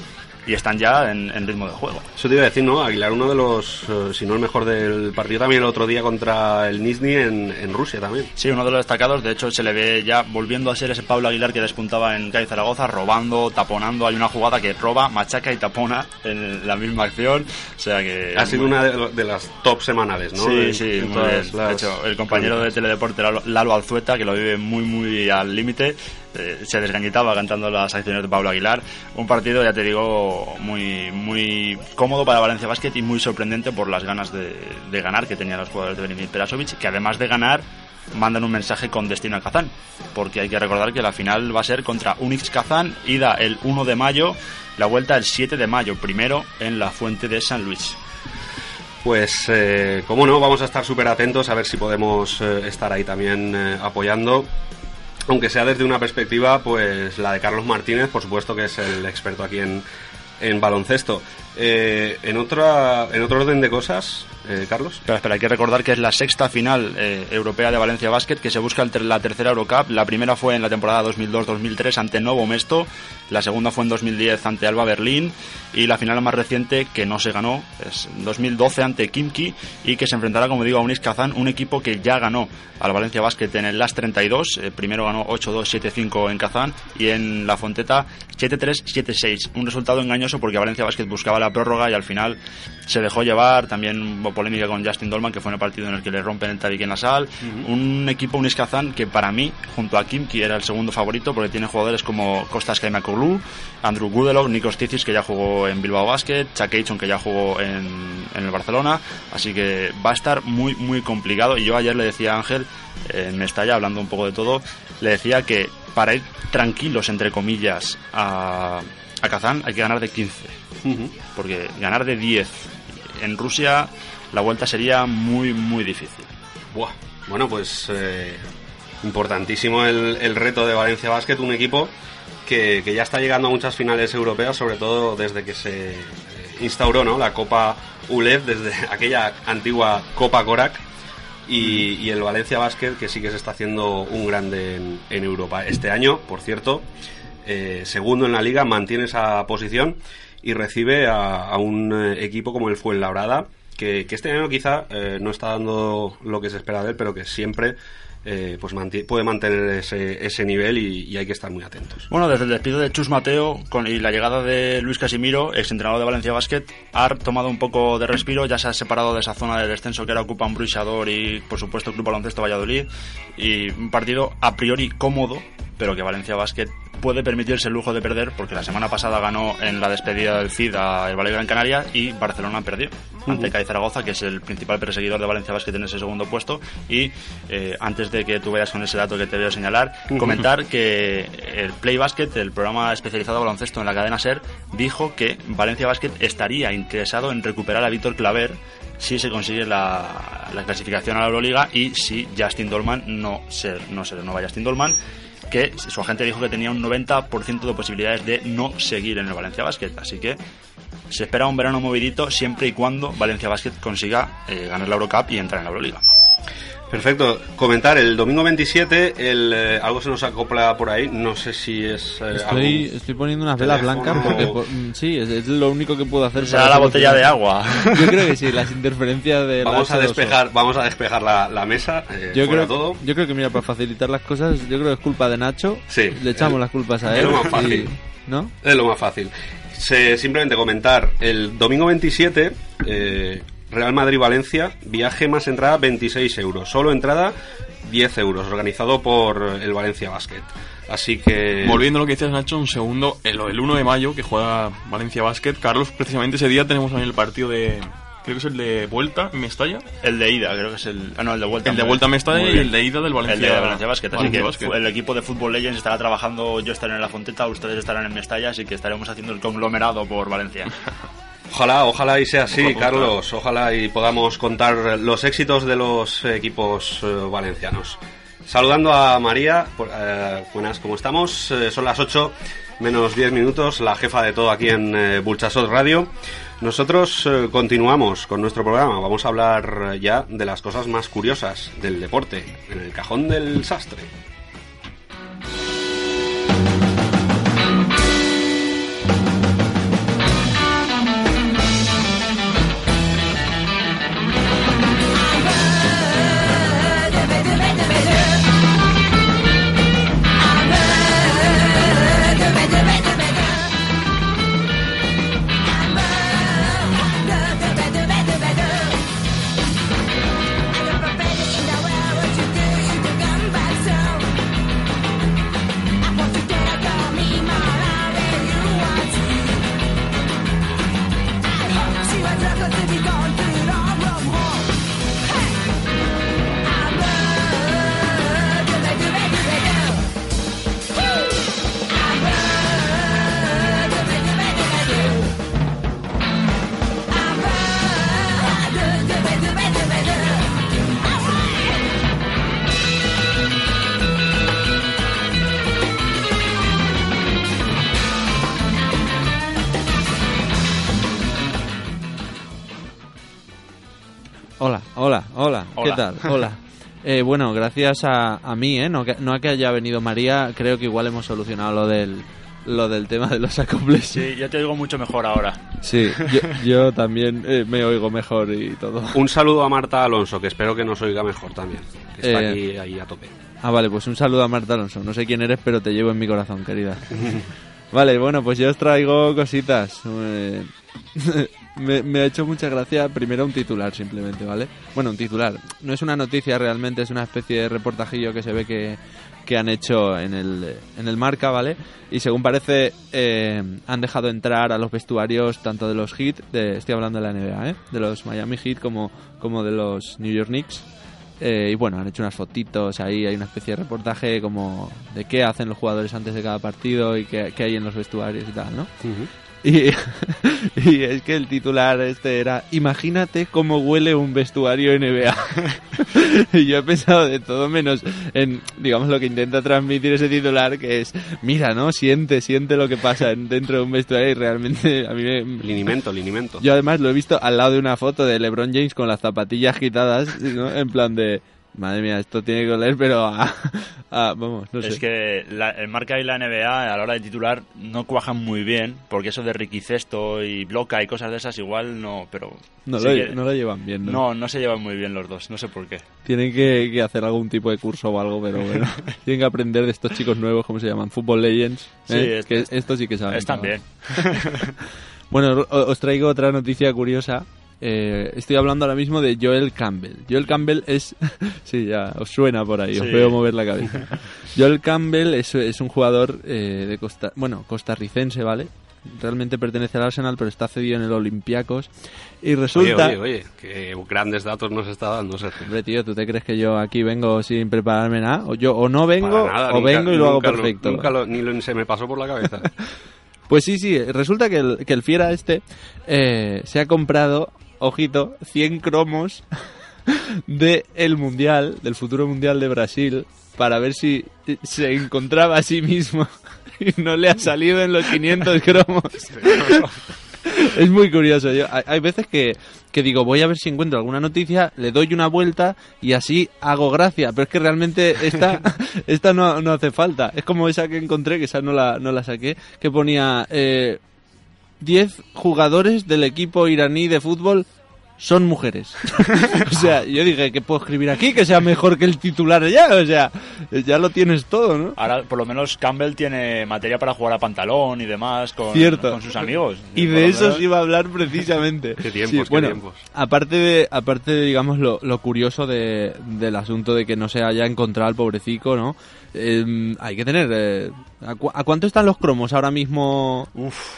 [SPEAKER 3] y están ya en, en ritmo de juego.
[SPEAKER 2] Eso te iba a decir, ¿no? Aguilar, uno de los, eh, si no el mejor del partido también el otro día contra el Nizhny en, en Rusia también.
[SPEAKER 3] Sí, uno de los destacados, de hecho se le ve ya volviendo a ser ese Pablo Aguilar que despuntaba en Cádiz Zaragoza, robando, taponando, hay una jugada que roba, machaca y tapona en la misma acción, o sea que...
[SPEAKER 2] Ha sido una de, de las top semanales, ¿no?
[SPEAKER 3] Sí, sí,
[SPEAKER 2] en
[SPEAKER 3] muy
[SPEAKER 2] todas
[SPEAKER 3] bien.
[SPEAKER 2] las
[SPEAKER 3] De hecho, el compañero de Teledeporte, Lalo Alzueta, que lo vive muy, muy al límite, eh, se desgañitaba cantando las acciones de Pablo Aguilar. Un partido, ya te digo, muy, muy cómodo para Valencia Basket y muy sorprendente por las ganas de, ganar que tenían los jugadores de Benimir Perasovic, que además de ganar, mandan un mensaje con destino a Kazán, porque hay que recordar que la final va a ser contra Unix Kazán, ida el 1 de mayo, la vuelta el 7 de mayo, primero en la fuente de San Luis.
[SPEAKER 2] Pues, eh, como no, vamos a estar súper atentos a ver si podemos eh, estar ahí también apoyando. Aunque sea desde una perspectiva, pues la de Carlos Martínez, por supuesto que es el experto aquí en, en baloncesto. Eh, en, otra, en otro orden de cosas, eh, Carlos.
[SPEAKER 3] Espera, espera, hay que recordar que es la sexta final eh, europea de Valencia Basket, que se busca la tercera Eurocup. La primera fue en la temporada 2002-2003 ante Novo Mesto, la segunda fue en 2010 ante Alba Berlín y la final más reciente que no se ganó es en 2012 ante Kimki y que se enfrentará, como digo, a Unis Kazán, un equipo que ya ganó al Valencia Basket en el LAS 32. eh, primero ganó 8-2, 7-5 en Kazán y en la Fonteta 7-3, 7-6. Un resultado engañoso porque Valencia Basket buscaba la prórroga y al final se dejó llevar. También hubo polémica con Justin Dolman, que fue en el partido en el que le rompen el tabique en la sal. Un equipo Unis Kazán que para mí, junto a Kimki, era el segundo favorito porque tiene jugadores como Kostas Kaimakoglu, Andrew Gudelog, Nikos Ticis, que ya jugó en Bilbao Basket, Chuck Aitchon, que ya jugó en, en el Barcelona. Así que va a estar muy, muy complicado. Y yo ayer le decía a Ángel, eh, en Mestalla, hablando un poco de todo, le decía que para ir tranquilos, entre comillas, a, a Kazán hay que ganar de 15. Porque ganar de 10 en Rusia, la vuelta sería muy, muy difícil.
[SPEAKER 2] Buah. Bueno, pues eh, importantísimo el, el reto de Valencia Basket, un equipo que, que ya está llegando a muchas finales europeas, sobre todo desde que se eh, instauró ¿no? la Copa ULED, desde aquella antigua Copa Korak. Y, y el Valencia Basket, que sí que se está haciendo un grande en, en Europa. Este año, por cierto, eh, segundo en la liga, mantiene esa posición y recibe a, a un eh, equipo como el Fuenlabrada, que, que este año quizá eh, no está dando lo que se espera de él, pero que siempre eh, pues manti- puede mantener ese, ese nivel y, y hay que estar muy atentos.
[SPEAKER 3] Bueno, desde el despido de Chus Mateo con, y la llegada de Luis Casimiro, exentrenador de Valencia Basket, ha tomado un poco de respiro, ya se ha separado de esa zona de descenso que era Ocupa un Bruisador y, por supuesto, Club Baloncesto Valladolid. Y un partido a priori cómodo, pero que Valencia Basket puede permitirse el lujo de perder porque la semana pasada ganó en la despedida del CID a el Valle Gran Canaria y Barcelona perdió ante
[SPEAKER 2] Ujú.
[SPEAKER 3] CAI Zaragoza, que es el principal perseguidor de Valencia Basket en ese segundo puesto. Y eh, antes de que tú vayas con ese dato que te a señalar, comentar que el Play Basket, el programa especializado de baloncesto en la cadena SER, dijo que Valencia Basket estaría interesado en recuperar a Víctor Claver si se consigue la, la clasificación a la Euroliga y si Justin Dolman no se, no se renueva Justin Dolman que su agente dijo que tenía un 90% de posibilidades de no seguir en el Valencia Basket. Así que se espera un verano movidito siempre y cuando Valencia Basket consiga eh, ganar la Eurocup y entrar en la Euroliga.
[SPEAKER 2] Perfecto. Comentar, el domingo 27, el, eh, algo se nos acopla por ahí, no sé si es... eh,
[SPEAKER 7] Estoy,
[SPEAKER 2] algún
[SPEAKER 7] estoy poniendo unas velas blancas porque
[SPEAKER 2] o-
[SPEAKER 7] por- mm, sí, es, es lo único que puedo hacer.
[SPEAKER 3] Será
[SPEAKER 7] para
[SPEAKER 3] la botella de agua.
[SPEAKER 7] Yo creo que sí, las interferencias de
[SPEAKER 2] Vamos
[SPEAKER 7] las
[SPEAKER 2] a
[SPEAKER 7] H2O.
[SPEAKER 2] despejar, vamos a despejar la, la mesa, eh,
[SPEAKER 7] Yo
[SPEAKER 2] fuera
[SPEAKER 7] creo,
[SPEAKER 2] todo.
[SPEAKER 7] yo creo que mira, para facilitar las cosas, yo creo que es culpa de Nacho.
[SPEAKER 2] Sí,
[SPEAKER 7] Le echamos
[SPEAKER 2] el-
[SPEAKER 7] las culpas a
[SPEAKER 2] es
[SPEAKER 7] él.
[SPEAKER 2] lo más fácil.
[SPEAKER 7] y- ¿No?
[SPEAKER 2] Es lo más fácil. Se, simplemente comentar, el domingo 27, eh, Real Madrid-Valencia, viaje más entrada 26 euros, solo entrada 10 euros, organizado por el Valencia Basket. Así que...
[SPEAKER 4] Volviendo a lo que decías, Nacho, un segundo. El, el 1 de mayo, que juega Valencia Basket. Carlos, precisamente ese día tenemos también el partido de. Creo que es el de vuelta en Mestalla.
[SPEAKER 3] El de ida, creo que es el. Ah, no, el de vuelta.
[SPEAKER 4] El de vuelta a
[SPEAKER 3] bien.
[SPEAKER 4] Mestalla y el de ida del Valencia,
[SPEAKER 3] El de Valencia Basket. Así
[SPEAKER 4] Valencia
[SPEAKER 3] que
[SPEAKER 4] Basket.
[SPEAKER 3] el equipo de Football Legends estará trabajando, yo estaré en la Fonteta, ustedes estarán en Mestalla, así que estaremos haciendo el conglomerado por Valencia.
[SPEAKER 2] Ojalá, ojalá y sea así. Carlos. Ojalá y podamos contar los éxitos de los equipos eh, valencianos. Saludando a María, eh, buenas, ¿cómo estamos? Eh, son las 8 menos 10 minutos, la jefa de todo aquí en Bulchasot Radio. Nosotros continuamos con nuestro programa. Vamos a hablar ya de las cosas más curiosas del deporte, en el cajón del sastre.
[SPEAKER 7] Tal? Hola. Eh, bueno, gracias a, a mí, ¿eh? No, que, no a que haya venido María, creo que igual hemos solucionado lo del, lo del tema de los acoples.
[SPEAKER 3] Sí, yo te oigo mucho mejor ahora.
[SPEAKER 7] Sí, yo, yo también eh, me oigo mejor y todo.
[SPEAKER 2] Un saludo a Marta Alonso, que espero que nos oiga mejor también. Que está
[SPEAKER 7] Eh,
[SPEAKER 2] aquí ahí a tope.
[SPEAKER 7] Ah, vale, pues un saludo a Marta Alonso. No sé quién eres, pero te llevo en mi corazón, querida. Vale, bueno, pues yo os traigo cositas. Me, me ha hecho mucha gracia primero un titular simplemente, ¿vale? Bueno, un titular. No es una noticia realmente, es una especie de reportajillo que se ve que, que han hecho en el, en el marca, ¿vale? Y según parece, eh, han dejado entrar a los vestuarios tanto de los Heat, de, estoy hablando de la NBA, ¿eh? De los Miami Heat como, como de los New York Knicks. Eh, y bueno, han hecho unas fotitos ahí, hay una especie de reportaje como de qué hacen los jugadores antes de cada partido y qué, qué hay en los vestuarios y tal, ¿no? Y, y es que el titular este era Imagínate cómo huele un vestuario NBA. y yo he pensado de todo menos en, digamos, lo que intenta transmitir ese titular, que es, mira, ¿no? Siente, siente lo que pasa en- dentro de un vestuario y realmente a mí me...
[SPEAKER 2] Linimento, linimento.
[SPEAKER 7] Yo además lo he visto al lado de una foto de LeBron James con las zapatillas quitadas, ¿no? En plan de, madre mía, esto tiene que oler, pero a, a- vamos, no sé.
[SPEAKER 3] Es que la- el marca y la NBA a la hora de titular no cuajan muy bien, porque eso de Ricky Cesto y Bloca y cosas de esas igual no, pero...
[SPEAKER 7] no, lo,
[SPEAKER 3] que-
[SPEAKER 7] no lo llevan bien, ¿no?
[SPEAKER 3] no, no se llevan muy bien los dos, no sé por qué.
[SPEAKER 7] Tienen que, que hacer algún tipo de curso o algo, pero bueno. Tienen que aprender de estos chicos nuevos, ¿cómo se llaman? Football Legends.
[SPEAKER 3] Sí,
[SPEAKER 7] ¿eh?
[SPEAKER 3] es-
[SPEAKER 7] que
[SPEAKER 3] es-
[SPEAKER 7] estos sí que saben.
[SPEAKER 3] Están bien.
[SPEAKER 7] Bueno, os traigo otra noticia curiosa. Eh, estoy hablando ahora mismo de Joel Campbell. Joel Campbell es... sí, ya, os suena por ahí, os veo mover la cabeza. Joel Campbell es, es un jugador eh, de Costa... Bueno, costarricense, ¿vale? Realmente pertenece al Arsenal, pero está cedido en el Olympiacos. Y resulta...
[SPEAKER 2] Oye, oye, oye, qué grandes datos nos está dando Sergio.
[SPEAKER 7] Hombre, tío, ¿tú te crees que yo aquí vengo sin prepararme nada? O yo o no vengo,
[SPEAKER 2] nada,
[SPEAKER 7] o
[SPEAKER 2] nunca-
[SPEAKER 7] vengo y lo hago perfecto.
[SPEAKER 2] nunca lo- ni lo- se me pasó por la cabeza.
[SPEAKER 7] Pues sí, sí, resulta que el, que el fiera este eh, se ha comprado, ojito, 100 cromos de el mundial, del futuro mundial de Brasil, para ver si se encontraba a sí mismo y no le ha salido en los 500 cromos. Es muy curioso. Yo, hay, veces que, que digo, voy a ver si encuentro alguna noticia, le doy una vuelta y así hago gracia. Pero es que realmente esta, esta no, no hace falta. Es como esa que encontré, que esa no la, no la saqué, que ponía eh, 10 jugadores del equipo iraní de fútbol son mujeres. o sea, yo dije, ¿qué puedo escribir aquí? Que sea mejor que el titular ya. O sea, ya lo tienes todo, ¿no?
[SPEAKER 3] Ahora, por lo menos, Campbell tiene materia para jugar a pantalón y demás con,
[SPEAKER 7] Cierto.
[SPEAKER 3] con sus amigos.
[SPEAKER 7] Y de eso
[SPEAKER 3] menos-
[SPEAKER 7] os iba a hablar precisamente.
[SPEAKER 2] Qué tiempos, qué
[SPEAKER 7] bueno,
[SPEAKER 2] tiempos.
[SPEAKER 7] Aparte de, aparte de, digamos, lo, lo curioso de, del asunto de que no se haya encontrado al pobrecico, ¿no? Eh, hay que tener... eh, ¿a, cu- a cuánto están los cromos ahora mismo?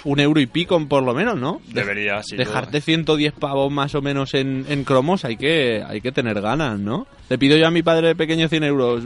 [SPEAKER 7] Un euro y pico, por lo menos, ¿no? De-
[SPEAKER 3] Debería, sí.
[SPEAKER 7] Dejarte 110 pavos más o menos en, en cromos hay que, hay que tener ganas, ¿no? Le pido yo a mi padre pequeño 100 euros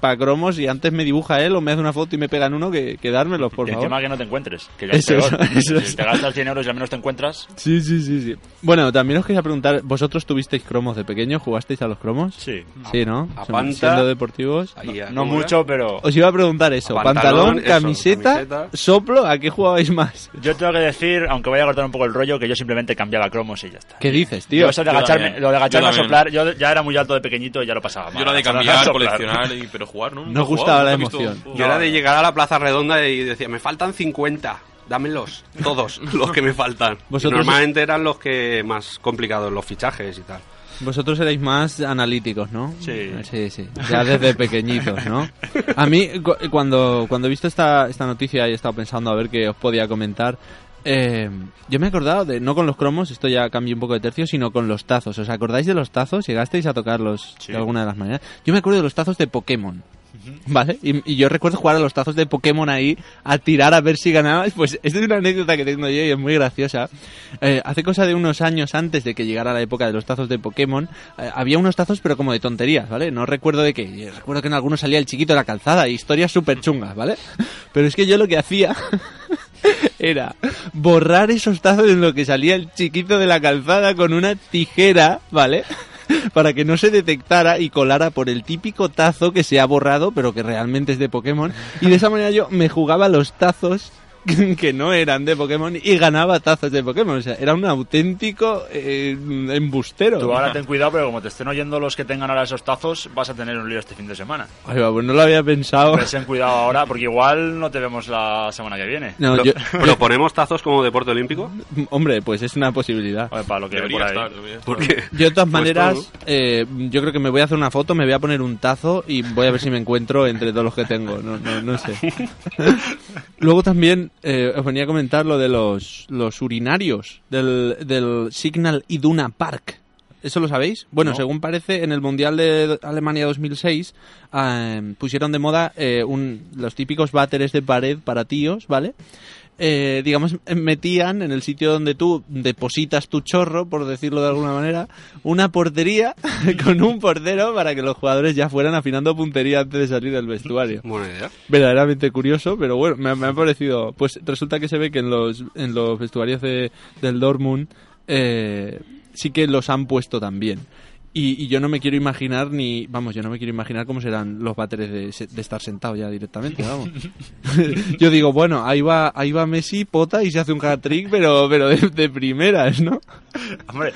[SPEAKER 7] para cromos y antes me dibuja él o me hace una foto y me pegan uno que, que dármelos, por
[SPEAKER 3] y
[SPEAKER 7] favor.
[SPEAKER 3] encima que no te encuentres, que ya
[SPEAKER 7] Eso
[SPEAKER 3] es peor.
[SPEAKER 7] eso
[SPEAKER 3] si te gastas 100 euros y al menos te encuentras,
[SPEAKER 7] Sí, sí, sí, sí. Bueno, también os quería preguntar, ¿vosotros tuvisteis cromos de pequeño? ¿Jugasteis a los cromos?
[SPEAKER 3] sí.
[SPEAKER 7] Sí, ¿no?
[SPEAKER 2] A panta.
[SPEAKER 7] Siendo deportivos.
[SPEAKER 3] No mucho, pero
[SPEAKER 7] Os iba a preguntar eso.
[SPEAKER 2] A
[SPEAKER 7] Pantalón,
[SPEAKER 2] pantalón, eso,
[SPEAKER 7] camiseta,
[SPEAKER 2] camiseta.
[SPEAKER 7] soplo, ¿a qué jugabais más?
[SPEAKER 3] yo tengo que decir, aunque vaya a cortar un poco el rollo, que yo simplemente cambiaba cromos y ya está.
[SPEAKER 7] ¿Qué dices, tío?
[SPEAKER 3] Yo eso de
[SPEAKER 4] Yo
[SPEAKER 3] agacharme,
[SPEAKER 4] también.
[SPEAKER 3] lo de agacharme
[SPEAKER 4] Yo
[SPEAKER 3] a soplar, yo ya era muy alto de pequeñito y ya lo pasaba mal.
[SPEAKER 4] Yo era de cambiar, coleccionar y pero jugar, ¿no?
[SPEAKER 7] No
[SPEAKER 4] he
[SPEAKER 7] gustaba la emoción.
[SPEAKER 4] visto-
[SPEAKER 2] Yo era de llegar a la plaza redonda y decía, me faltan 50. Dámelos, todos los que me faltan. Normalmente eran los que más complicados, los fichajes y tal.
[SPEAKER 7] Vosotros erais más analíticos, ¿no?
[SPEAKER 3] Sí.
[SPEAKER 7] Sí, sí. Ya desde pequeñitos, ¿no? A mí, cu- cuando, cuando he visto esta, esta noticia y he estado pensando a ver qué os podía comentar, eh, yo me he acordado de, no con los cromos, esto ya cambió un poco de tercio, sino con los tazos. ¿Os acordáis de los tazos? ¿Llegasteis a tocarlos
[SPEAKER 3] Sí.
[SPEAKER 7] de alguna de las maneras? Yo me acuerdo de los tazos de Pokémon. ¿Vale? Y, yo recuerdo jugar a los tazos de Pokémon ahí, a tirar a ver si ganabas. Pues esta es una anécdota que tengo yo y es muy graciosa. Eh, hace cosa de unos años antes de que llegara la época de los tazos de Pokémon, eh, había unos tazos pero como de tonterías, ¿vale? No recuerdo de qué. Yo Recuerdo que en algunos salía el chiquito de la calzada y historias súper chungas, ¿vale? Pero es que yo lo que hacía era borrar esos tazos en lo que salía el chiquito de la calzada con una tijera, ¿vale? Para que no se detectara y colara por el típico tazo que se ha borrado, pero que realmente es de Pokémon. Y de esa manera yo me jugaba los tazos que no eran de Pokémon y ganaba tazos de Pokémon. O sea, era un auténtico eh, embustero.
[SPEAKER 3] Tú ahora ten cuidado, pero como te estén oyendo los que tengan ahora esos tazos, vas a tener un lío este fin de semana.
[SPEAKER 7] Ay, va, pues no lo había pensado.
[SPEAKER 3] Pues ten cuidado ahora, porque igual no te vemos la semana que viene.
[SPEAKER 7] No,
[SPEAKER 2] ¿Pro-
[SPEAKER 7] yo-
[SPEAKER 2] ¿Proponemos tazos como deporte olímpico?
[SPEAKER 7] Hombre, pues es una posibilidad.
[SPEAKER 3] Oye, para lo que por ahí.
[SPEAKER 4] estar, debería estar.
[SPEAKER 2] Porque
[SPEAKER 7] Yo de todas
[SPEAKER 2] Pues
[SPEAKER 7] maneras, eh, yo creo que me voy a hacer una foto, me voy a poner un tazo y voy a ver si me encuentro entre todos los que tengo. No, no, no sé. Luego también eh, os venía a comentar lo de los, los urinarios del, del Signal Iduna Park. ¿Eso lo sabéis? Bueno,
[SPEAKER 3] No.
[SPEAKER 7] según parece, en el Mundial de Alemania 2006 eh, pusieron de moda eh, un, los típicos váteres de pared para tíos, ¿vale? Eh, digamos, metían en el sitio donde tú depositas tu chorro, por decirlo de alguna manera, una portería con un portero para que los jugadores ya fueran afinando puntería antes de salir del vestuario.
[SPEAKER 2] Buena idea.
[SPEAKER 7] Verdaderamente curioso, pero bueno, me, me ha parecido. Pues resulta que se ve que en los, en los vestuarios de, del Dortmund eh, sí que los han puesto también. Y, y yo no me quiero imaginar ni. Vamos, yo no me quiero imaginar cómo serán los váteres de, de estar sentado ya directamente, vamos. yo digo, bueno, ahí va, ahí va Messi, pota y se hace un hat-trick, pero, pero de, de primeras, ¿no?
[SPEAKER 3] Hombre,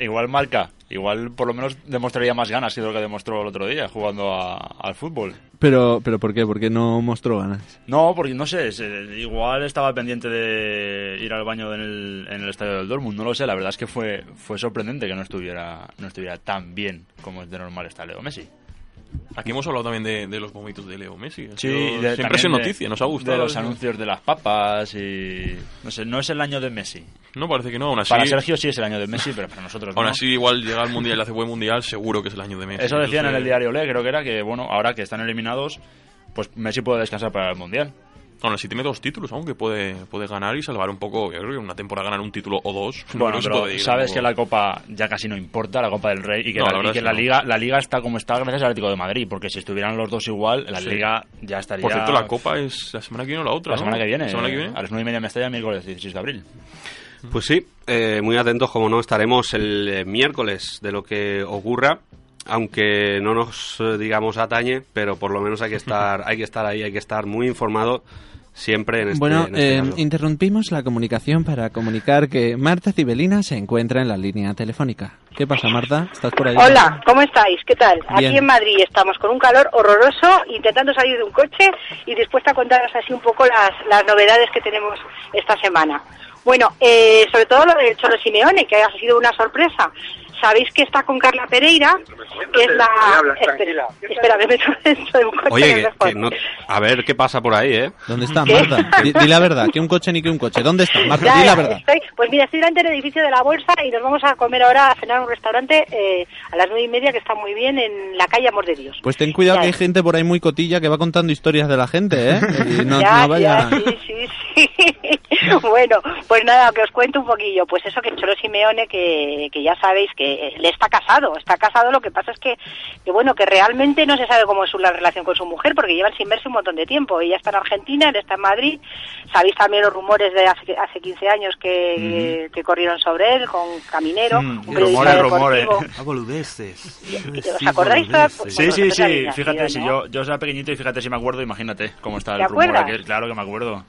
[SPEAKER 3] igual marca, igual por lo menos demostraría más ganas que lo que demostró el otro día jugando a- al fútbol.
[SPEAKER 7] Pero, pero ¿por qué? Porque no mostró ganas.
[SPEAKER 3] No, porque no sé, se- igual estaba pendiente de ir al baño en el, en el estadio del Dortmund, no lo sé, la verdad es que fue, fue sorprendente que no estuviera, no estuviera tan bien como es de normal está Leo Messi.
[SPEAKER 4] Aquí hemos hablado también de, de los vómitos de Leo Messi. Ha
[SPEAKER 3] Sí, de-
[SPEAKER 4] siempre
[SPEAKER 3] también
[SPEAKER 4] ha sido
[SPEAKER 3] de-
[SPEAKER 4] noticia, nos ha gustado.
[SPEAKER 3] De los anuncios de las papas y... No sé, no es el año de Messi.
[SPEAKER 4] No, parece que no, aún así.
[SPEAKER 3] Para Sergio sí es el año de Messi, pero para nosotros no.
[SPEAKER 4] Aún así, igual llega al mundial y hace buen mundial, seguro que es el año de Messi.
[SPEAKER 3] Eso decían en el diario Le, creo que era que, bueno, ahora que están eliminados, pues Messi puede descansar para el Mundial.
[SPEAKER 4] Aún así tiene dos títulos, aunque puede, puede ganar y salvar un poco. Yo creo que una temporada ganar un título o dos. no
[SPEAKER 3] Bueno, pero
[SPEAKER 4] puede
[SPEAKER 3] sabes que la Copa ya casi no importa, la Copa del Rey, y que,
[SPEAKER 4] No,
[SPEAKER 3] la, y que. Liga la Liga está como está gracias al Atlético de Madrid, porque si estuvieran los dos igual, la
[SPEAKER 4] Sí.
[SPEAKER 3] Liga ya estaría...
[SPEAKER 4] Por cierto, la Copa es la semana que viene o la otra.
[SPEAKER 3] La
[SPEAKER 4] ¿no?
[SPEAKER 3] semana que viene,
[SPEAKER 4] ¿La semana que viene?
[SPEAKER 3] a las nueve y media en Mestalla, miércoles 16 de abril.
[SPEAKER 2] Pues sí, eh, muy atentos como no estaremos el eh, miércoles de lo que ocurra, aunque no nos eh, digamos atañe, pero por lo menos hay que estar, hay que estar ahí, hay que estar muy informado siempre en este,
[SPEAKER 7] bueno,
[SPEAKER 2] en este
[SPEAKER 7] eh, interrumpimos la comunicación para comunicar que Marta Cibelina se encuentra en la línea telefónica. ¿Qué pasa, Marta? ¿Estás por ahí?
[SPEAKER 11] Hola, ¿cómo estáis? ¿Qué tal?
[SPEAKER 7] Bien.
[SPEAKER 11] Aquí en Madrid estamos con un calor horroroso, intentando salir de un coche y dispuesta a contaros así un poco las, las novedades que tenemos esta semana. Bueno, eh, sobre todo lo del Cholo Simeone, que ha sido una sorpresa. Sabéis que está con Carla Pereira, que es la... Espera, espera, me meto dentro de un coche.
[SPEAKER 2] Oye,
[SPEAKER 11] que
[SPEAKER 2] que,
[SPEAKER 11] es mejor.
[SPEAKER 2] que no- a ver qué pasa por ahí, ¿eh?
[SPEAKER 7] ¿Dónde está,
[SPEAKER 11] ¿Qué?
[SPEAKER 7] Marta? Di, di la verdad, que un coche ni que un coche. ¿Dónde está, Marta?
[SPEAKER 11] Ya,
[SPEAKER 7] Di la verdad.
[SPEAKER 11] estoy- pues mira, estoy delante del edificio de la Bolsa y nos vamos a comer ahora a cenar a un restaurante eh, a las nueve y media que está muy bien en la calle Amor de Dios.
[SPEAKER 7] Pues ten cuidado
[SPEAKER 11] Ya.
[SPEAKER 7] que hay gente por ahí muy cotilla que va contando historias de la gente, ¿eh? Y no,
[SPEAKER 11] ya,
[SPEAKER 7] no vaya...
[SPEAKER 11] ya, sí, sí, sí. bueno, pues nada, que os cuento un poquillo. Pues eso que el Cholo Simeone, que, que ya sabéis que él está casado, está casado, lo que pasa es que, que bueno, que realmente no se sabe cómo es su, la relación con su mujer, porque llevan sin verse un montón de tiempo. Ella está en Argentina, él está en Madrid. Sabéis también los rumores de hace, hace 15 años que, que corrieron sobre él con Caminero, un periodista
[SPEAKER 3] rumores, rumores.
[SPEAKER 2] Boludeces.
[SPEAKER 11] ¿Os acordáis?
[SPEAKER 3] Sí, sí, sí,
[SPEAKER 11] habéis
[SPEAKER 3] fíjate,
[SPEAKER 11] nacido,
[SPEAKER 3] si
[SPEAKER 11] ¿no?
[SPEAKER 3] yo, yo era pequeñito y fíjate si me acuerdo, imagínate cómo está el
[SPEAKER 11] ¿Te
[SPEAKER 3] rumor aquel, claro que me acuerdo.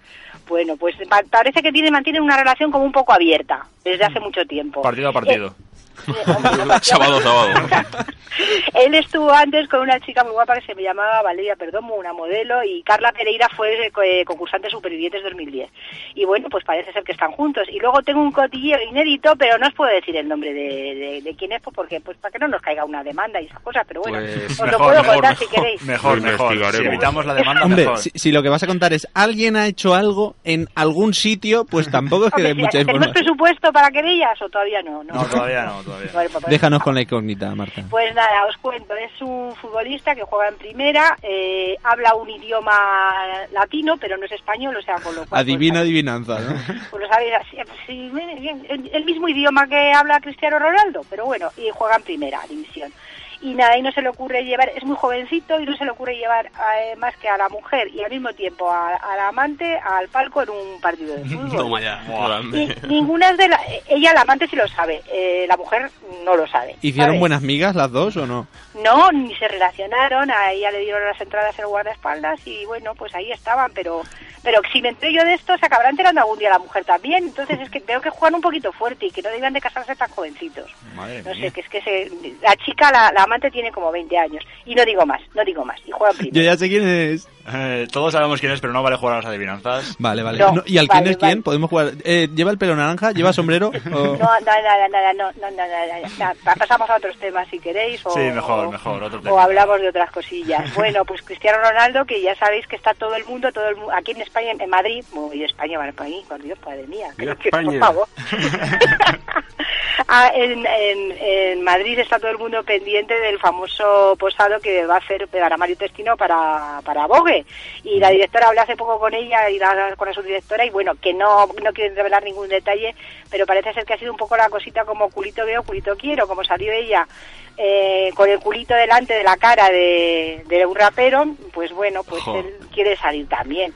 [SPEAKER 11] Bueno, pues parece que tiene, mantienen una relación como un poco abierta desde hace mucho tiempo.
[SPEAKER 3] Partido a partido.
[SPEAKER 4] sábado, sábado.
[SPEAKER 11] Él estuvo antes con una chica muy guapa que se me llamaba Valeria Perdomo, una modelo, y Carla Pereira fue eh, concursante Supervivientes 2010. Y bueno, pues parece ser que están juntos. Y luego tengo un cotilleo inédito, pero no os puedo decir el nombre de, de- de quién es, pues porque pues para que no nos caiga una demanda y esas cosas, pero bueno,
[SPEAKER 2] Pues
[SPEAKER 11] os lo
[SPEAKER 3] mejor,
[SPEAKER 11] puedo
[SPEAKER 3] mejor,
[SPEAKER 11] contar
[SPEAKER 3] mejor,
[SPEAKER 11] si queréis.
[SPEAKER 3] Mejor,
[SPEAKER 2] Lo
[SPEAKER 3] mejor. Si evitamos la demanda,
[SPEAKER 7] Hombre,
[SPEAKER 3] mejor.
[SPEAKER 7] si, si lo que vas a contar es alguien ha hecho algo en algún sitio, pues tampoco es que
[SPEAKER 11] Hombre,
[SPEAKER 7] dé
[SPEAKER 11] si-
[SPEAKER 7] mucha
[SPEAKER 11] ¿Tenemos
[SPEAKER 7] información.
[SPEAKER 11] presupuesto para querellas o todavía no?
[SPEAKER 3] No, todavía no, todavía.
[SPEAKER 11] Pues-
[SPEAKER 7] Déjanos con la incógnita, Marta.
[SPEAKER 11] Pues nada, os cuento, es un futbolista que juega en primera, eh, habla un idioma latino, pero no es español, o sea, con lo cual...
[SPEAKER 7] Adivina,
[SPEAKER 11] pues,
[SPEAKER 7] adivinanza, ¿no?
[SPEAKER 11] pues lo sabéis, así, sí, bien, bien, el, el mismo idioma que habla Cristiano Ronaldo, pero bueno, y juega en primera división. Y nada, y no se le ocurre llevar, es muy jovencito y no se le ocurre llevar eh, más que a la mujer y al mismo tiempo a- al amante al palco en un partido de fútbol.
[SPEAKER 2] Toma ya.
[SPEAKER 11] Y ninguna de la, ella, la amante sí lo sabe, eh, la mujer no lo sabe.
[SPEAKER 7] ¿Hicieron
[SPEAKER 11] ¿sabes?
[SPEAKER 7] buenas migas las dos o no?
[SPEAKER 11] No, ni se relacionaron, a ella le dieron las entradas el guardaespaldas y bueno, pues ahí estaban, pero pero si me entero yo de esto, se acabará enterando algún día la mujer también, entonces es que veo que juegan un poquito fuerte y que no debían de casarse tan jovencitos.
[SPEAKER 3] Madre
[SPEAKER 11] No
[SPEAKER 3] mía.
[SPEAKER 11] sé, que es que se, la chica, la, la amante tiene como 20 años y no digo más, no digo más, y juegan primero.
[SPEAKER 7] Yo ya sé quién es.
[SPEAKER 3] Eh, todos sabemos quién es, pero no vale jugar a las adivinanzas.
[SPEAKER 7] Vale, vale.
[SPEAKER 11] No,
[SPEAKER 7] No, ¿Y al
[SPEAKER 11] vale,
[SPEAKER 7] quién es
[SPEAKER 11] vale.
[SPEAKER 7] quién? Podemos jugar. Eh, ¿Lleva el pelo naranja? ¿Lleva sombrero? O-
[SPEAKER 11] No, nada, nada, no, no, no, nada, nada. Pa- Pasamos a otros temas si queréis o,
[SPEAKER 3] Sí, mejor,
[SPEAKER 11] o-
[SPEAKER 3] mejor, otro
[SPEAKER 11] o
[SPEAKER 3] tema.
[SPEAKER 11] hablamos de otras cosillas. Bueno, pues Cristiano Ronaldo, que ya sabéis que está todo el mundo, todo el mu- aquí en España, en Madrid, muy España, vale, por ahí, por Dios, padre mía,
[SPEAKER 2] Viva
[SPEAKER 11] que- por favor. Ah, en, en, en Madrid está todo el mundo pendiente del famoso posado que va a hacer para Mario Testino para, para Vogue. Y la directora hablé hace poco con ella y la, con la subdirectora y bueno, que no, no quieren revelar ningún detalle, pero parece ser que ha sido un poco la cosita como culito veo, culito quiero, como salió ella eh, con el culito delante de la cara de, de un rapero, pues bueno, pues él quiere salir también.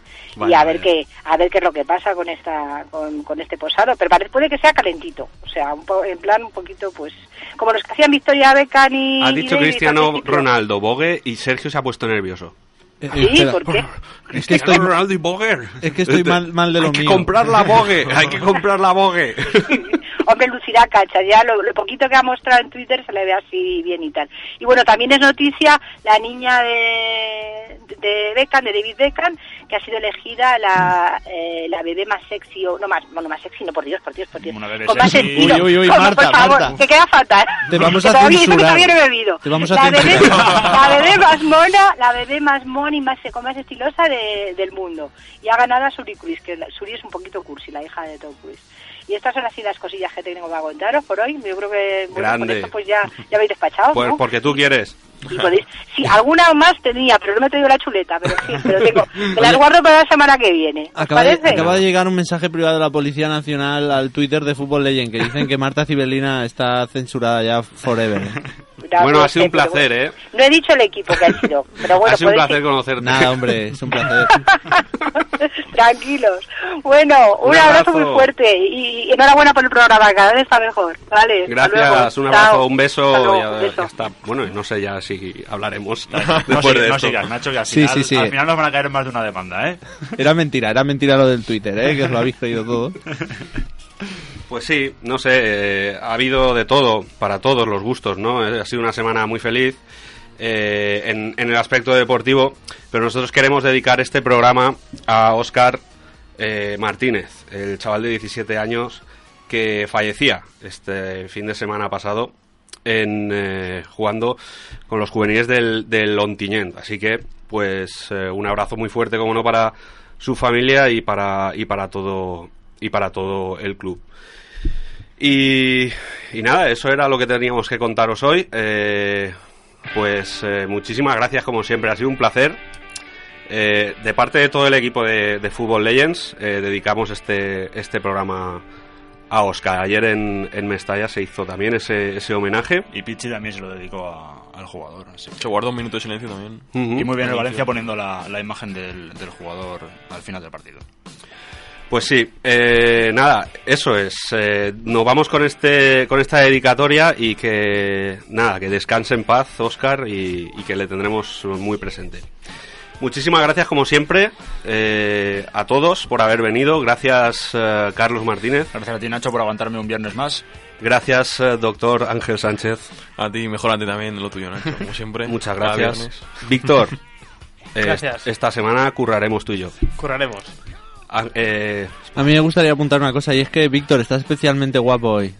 [SPEAKER 11] y a ver qué a ver qué es lo que pasa con esta con, con este posado, pero parece puede que sea calentito, o sea, un po- en plan un poquito pues como los que hacían Victoria Beckham y
[SPEAKER 2] Ha
[SPEAKER 11] y
[SPEAKER 2] dicho
[SPEAKER 11] Davis
[SPEAKER 2] Cristiano. Ronaldo, Bogue, y Sergio se ha puesto nervioso.
[SPEAKER 7] Eh, eh,
[SPEAKER 11] Sí. ¿por qué?
[SPEAKER 7] Es que estoy,
[SPEAKER 2] Cristiano Ronaldo y Bogue.
[SPEAKER 7] es que estoy mal, mal de lo
[SPEAKER 2] Hay que
[SPEAKER 7] mío.
[SPEAKER 2] comprar la Bogue, hay que comprar la Bogue.
[SPEAKER 11] Hombre, lucirá cacha, ya lo, lo poquito que ha mostrado en Twitter se le ve así bien y tal. Y bueno, también es noticia la niña de, de Beckham, de David Beckham, que ha sido elegida la, eh, la bebé más sexy, o no más, bueno, más sexy, no, por Dios, por Dios, por Dios.
[SPEAKER 3] Una bebé
[SPEAKER 11] Con más
[SPEAKER 3] sexy.
[SPEAKER 11] estilo.
[SPEAKER 7] Uy, uy, uy,
[SPEAKER 11] Como,
[SPEAKER 7] Marta,
[SPEAKER 11] por favor,
[SPEAKER 7] Marta.
[SPEAKER 11] que queda fatal.
[SPEAKER 7] Te vamos
[SPEAKER 11] Que
[SPEAKER 7] a
[SPEAKER 11] todavía, que
[SPEAKER 7] censurar.
[SPEAKER 11] todavía no he bebido.
[SPEAKER 7] Te vamos a
[SPEAKER 11] la, bebé, la bebé más mona, la bebé más mona y más, con más estilosa de- del mundo. Y ha ganado a Suri Cruise, que Suri es un poquito cursi, la hija de Tom Cruise. Y estas son así las cosillas que tengo para contaros por hoy. Yo creo que bueno, con
[SPEAKER 2] Grande.
[SPEAKER 11] esto pues ya, ya habéis despachado,
[SPEAKER 2] Pues
[SPEAKER 11] ¿no?
[SPEAKER 2] porque tú quieres.
[SPEAKER 11] Y podéis, sí, alguna más tenía, pero no me he traído la chuleta, pero sí, pero tengo. Me las guardo para la semana que viene. ¿Os
[SPEAKER 7] Acaba de, acaba de llegar un mensaje privado de la Policía Nacional al Twitter de Fútbol Legend que dicen que Marta Cibelina está censurada ya forever.
[SPEAKER 11] No,
[SPEAKER 2] Bueno,
[SPEAKER 11] no
[SPEAKER 2] ha sido
[SPEAKER 11] sé,
[SPEAKER 2] un placer. ¿eh?
[SPEAKER 11] No he dicho el equipo que ha sido, pero bueno,
[SPEAKER 2] ha sido un placer conocerte.
[SPEAKER 7] Nada, hombre, es un placer.
[SPEAKER 11] Tranquilos. Bueno, un,
[SPEAKER 2] Un
[SPEAKER 11] abrazo.
[SPEAKER 2] abrazo.
[SPEAKER 11] muy fuerte y, y enhorabuena por el programa, cada vez está mejor. Vale.
[SPEAKER 2] Gracias, un abrazo,
[SPEAKER 11] Chao.
[SPEAKER 2] un beso,
[SPEAKER 11] Hasta luego,
[SPEAKER 2] y a-
[SPEAKER 11] un beso.
[SPEAKER 2] ya está. Bueno, y no sé ya si hablaremos
[SPEAKER 3] No,
[SPEAKER 2] después
[SPEAKER 3] sigas,
[SPEAKER 2] de
[SPEAKER 3] no
[SPEAKER 2] esto.
[SPEAKER 3] sigas, Nacho, que al
[SPEAKER 7] Sí,
[SPEAKER 3] final,
[SPEAKER 7] sí, sí.
[SPEAKER 3] al final nos van a caer más de una demanda, ¿eh?
[SPEAKER 7] Era mentira, era mentira lo del Twitter, ¿eh? que os lo habéis creído todo.
[SPEAKER 2] Pues sí, no sé, eh, ha habido de todo, para todos los gustos, ¿no? Eh, Ha sido una semana muy feliz eh, en, en el aspecto deportivo, pero nosotros queremos dedicar este programa a Óscar eh, Martínez, el chaval de 17 años que fallecía este fin de semana pasado en eh, jugando con los juveniles del, del Ontinyent. Así que, pues, eh, un abrazo muy fuerte, como no, para su familia y para, y para todo y para todo el club. Y, nada, eso era lo que teníamos que contaros hoy. Eh, pues muchísimas gracias como siempre, ha sido un placer. De parte de todo el equipo de, de Football Legends, dedicamos este, este programa a Oscar. Ayer en, en Mestalla se hizo también ese, ese homenaje.
[SPEAKER 3] Y Pichi también se lo dedicó a- al jugador. así.
[SPEAKER 4] Se guarda un minuto de silencio también.
[SPEAKER 3] Y muy bien el Valencia poniendo la, la imagen del, del jugador al final del partido.
[SPEAKER 2] Pues sí, eh, nada, eso es. eh, nos vamos con este, con esta dedicatoria y que nada, que descanse en paz, Oscar, y, y que le tendremos muy presente. Muchísimas gracias como siempre eh, a todos por haber venido. Gracias eh, Carlos Martínez.
[SPEAKER 3] Gracias a ti, Nacho, por aguantarme un viernes más.
[SPEAKER 2] Gracias eh, doctor Ángel Sánchez.
[SPEAKER 4] A ti, mejorate también lo tuyo, Nacho, como siempre.
[SPEAKER 2] Muchas gracias. Víctor. eh,
[SPEAKER 12] Gracias.
[SPEAKER 2] Esta semana curraremos tú y yo.
[SPEAKER 12] Curraremos.
[SPEAKER 2] Ah, eh,
[SPEAKER 7] A mí me gustaría apuntar una cosa y es que Víctor está especialmente guapo hoy.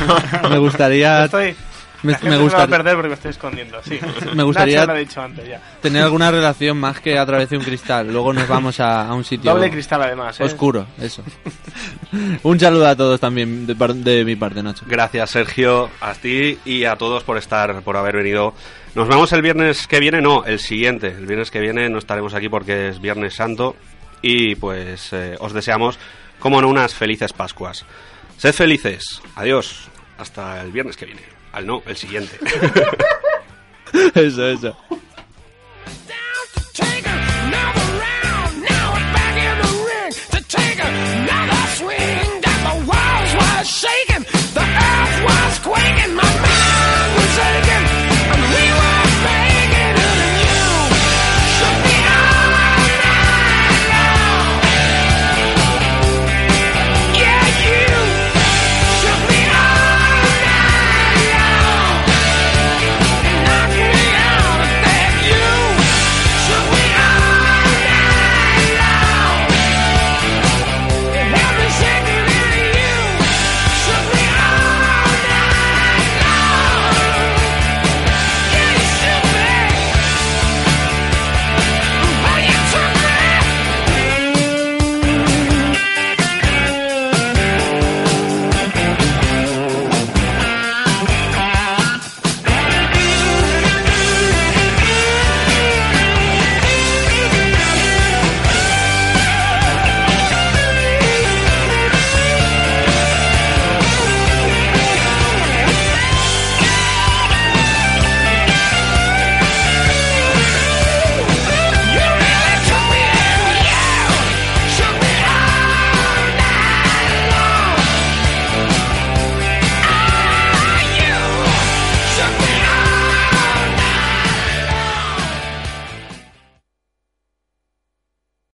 [SPEAKER 7] Me gustaría
[SPEAKER 12] Estoy...
[SPEAKER 7] me,
[SPEAKER 12] la gente
[SPEAKER 7] me
[SPEAKER 12] se me va a
[SPEAKER 7] gustaría
[SPEAKER 12] perder porque me estoy escondiendo, sí.
[SPEAKER 7] Me gustaría-
[SPEAKER 12] lo dicho antes ya.
[SPEAKER 7] tener alguna relación más que a través de un cristal. Luego nos vamos a, a un sitio
[SPEAKER 12] Doble cristal además, ¿eh?
[SPEAKER 7] oscuro, eso. un saludo a todos también de, par- de mi parte, Nacho.
[SPEAKER 2] Gracias, Sergio, a ti y a todos por estar, por haber venido. Nos vemos el viernes que viene, no, el siguiente. El viernes que viene no estaremos aquí porque es Viernes Santo y pues eh, os deseamos, como no, unas felices Pascuas. Sed felices. Adiós. Hasta el viernes que viene. Al no, el siguiente.
[SPEAKER 7] Eso, eso.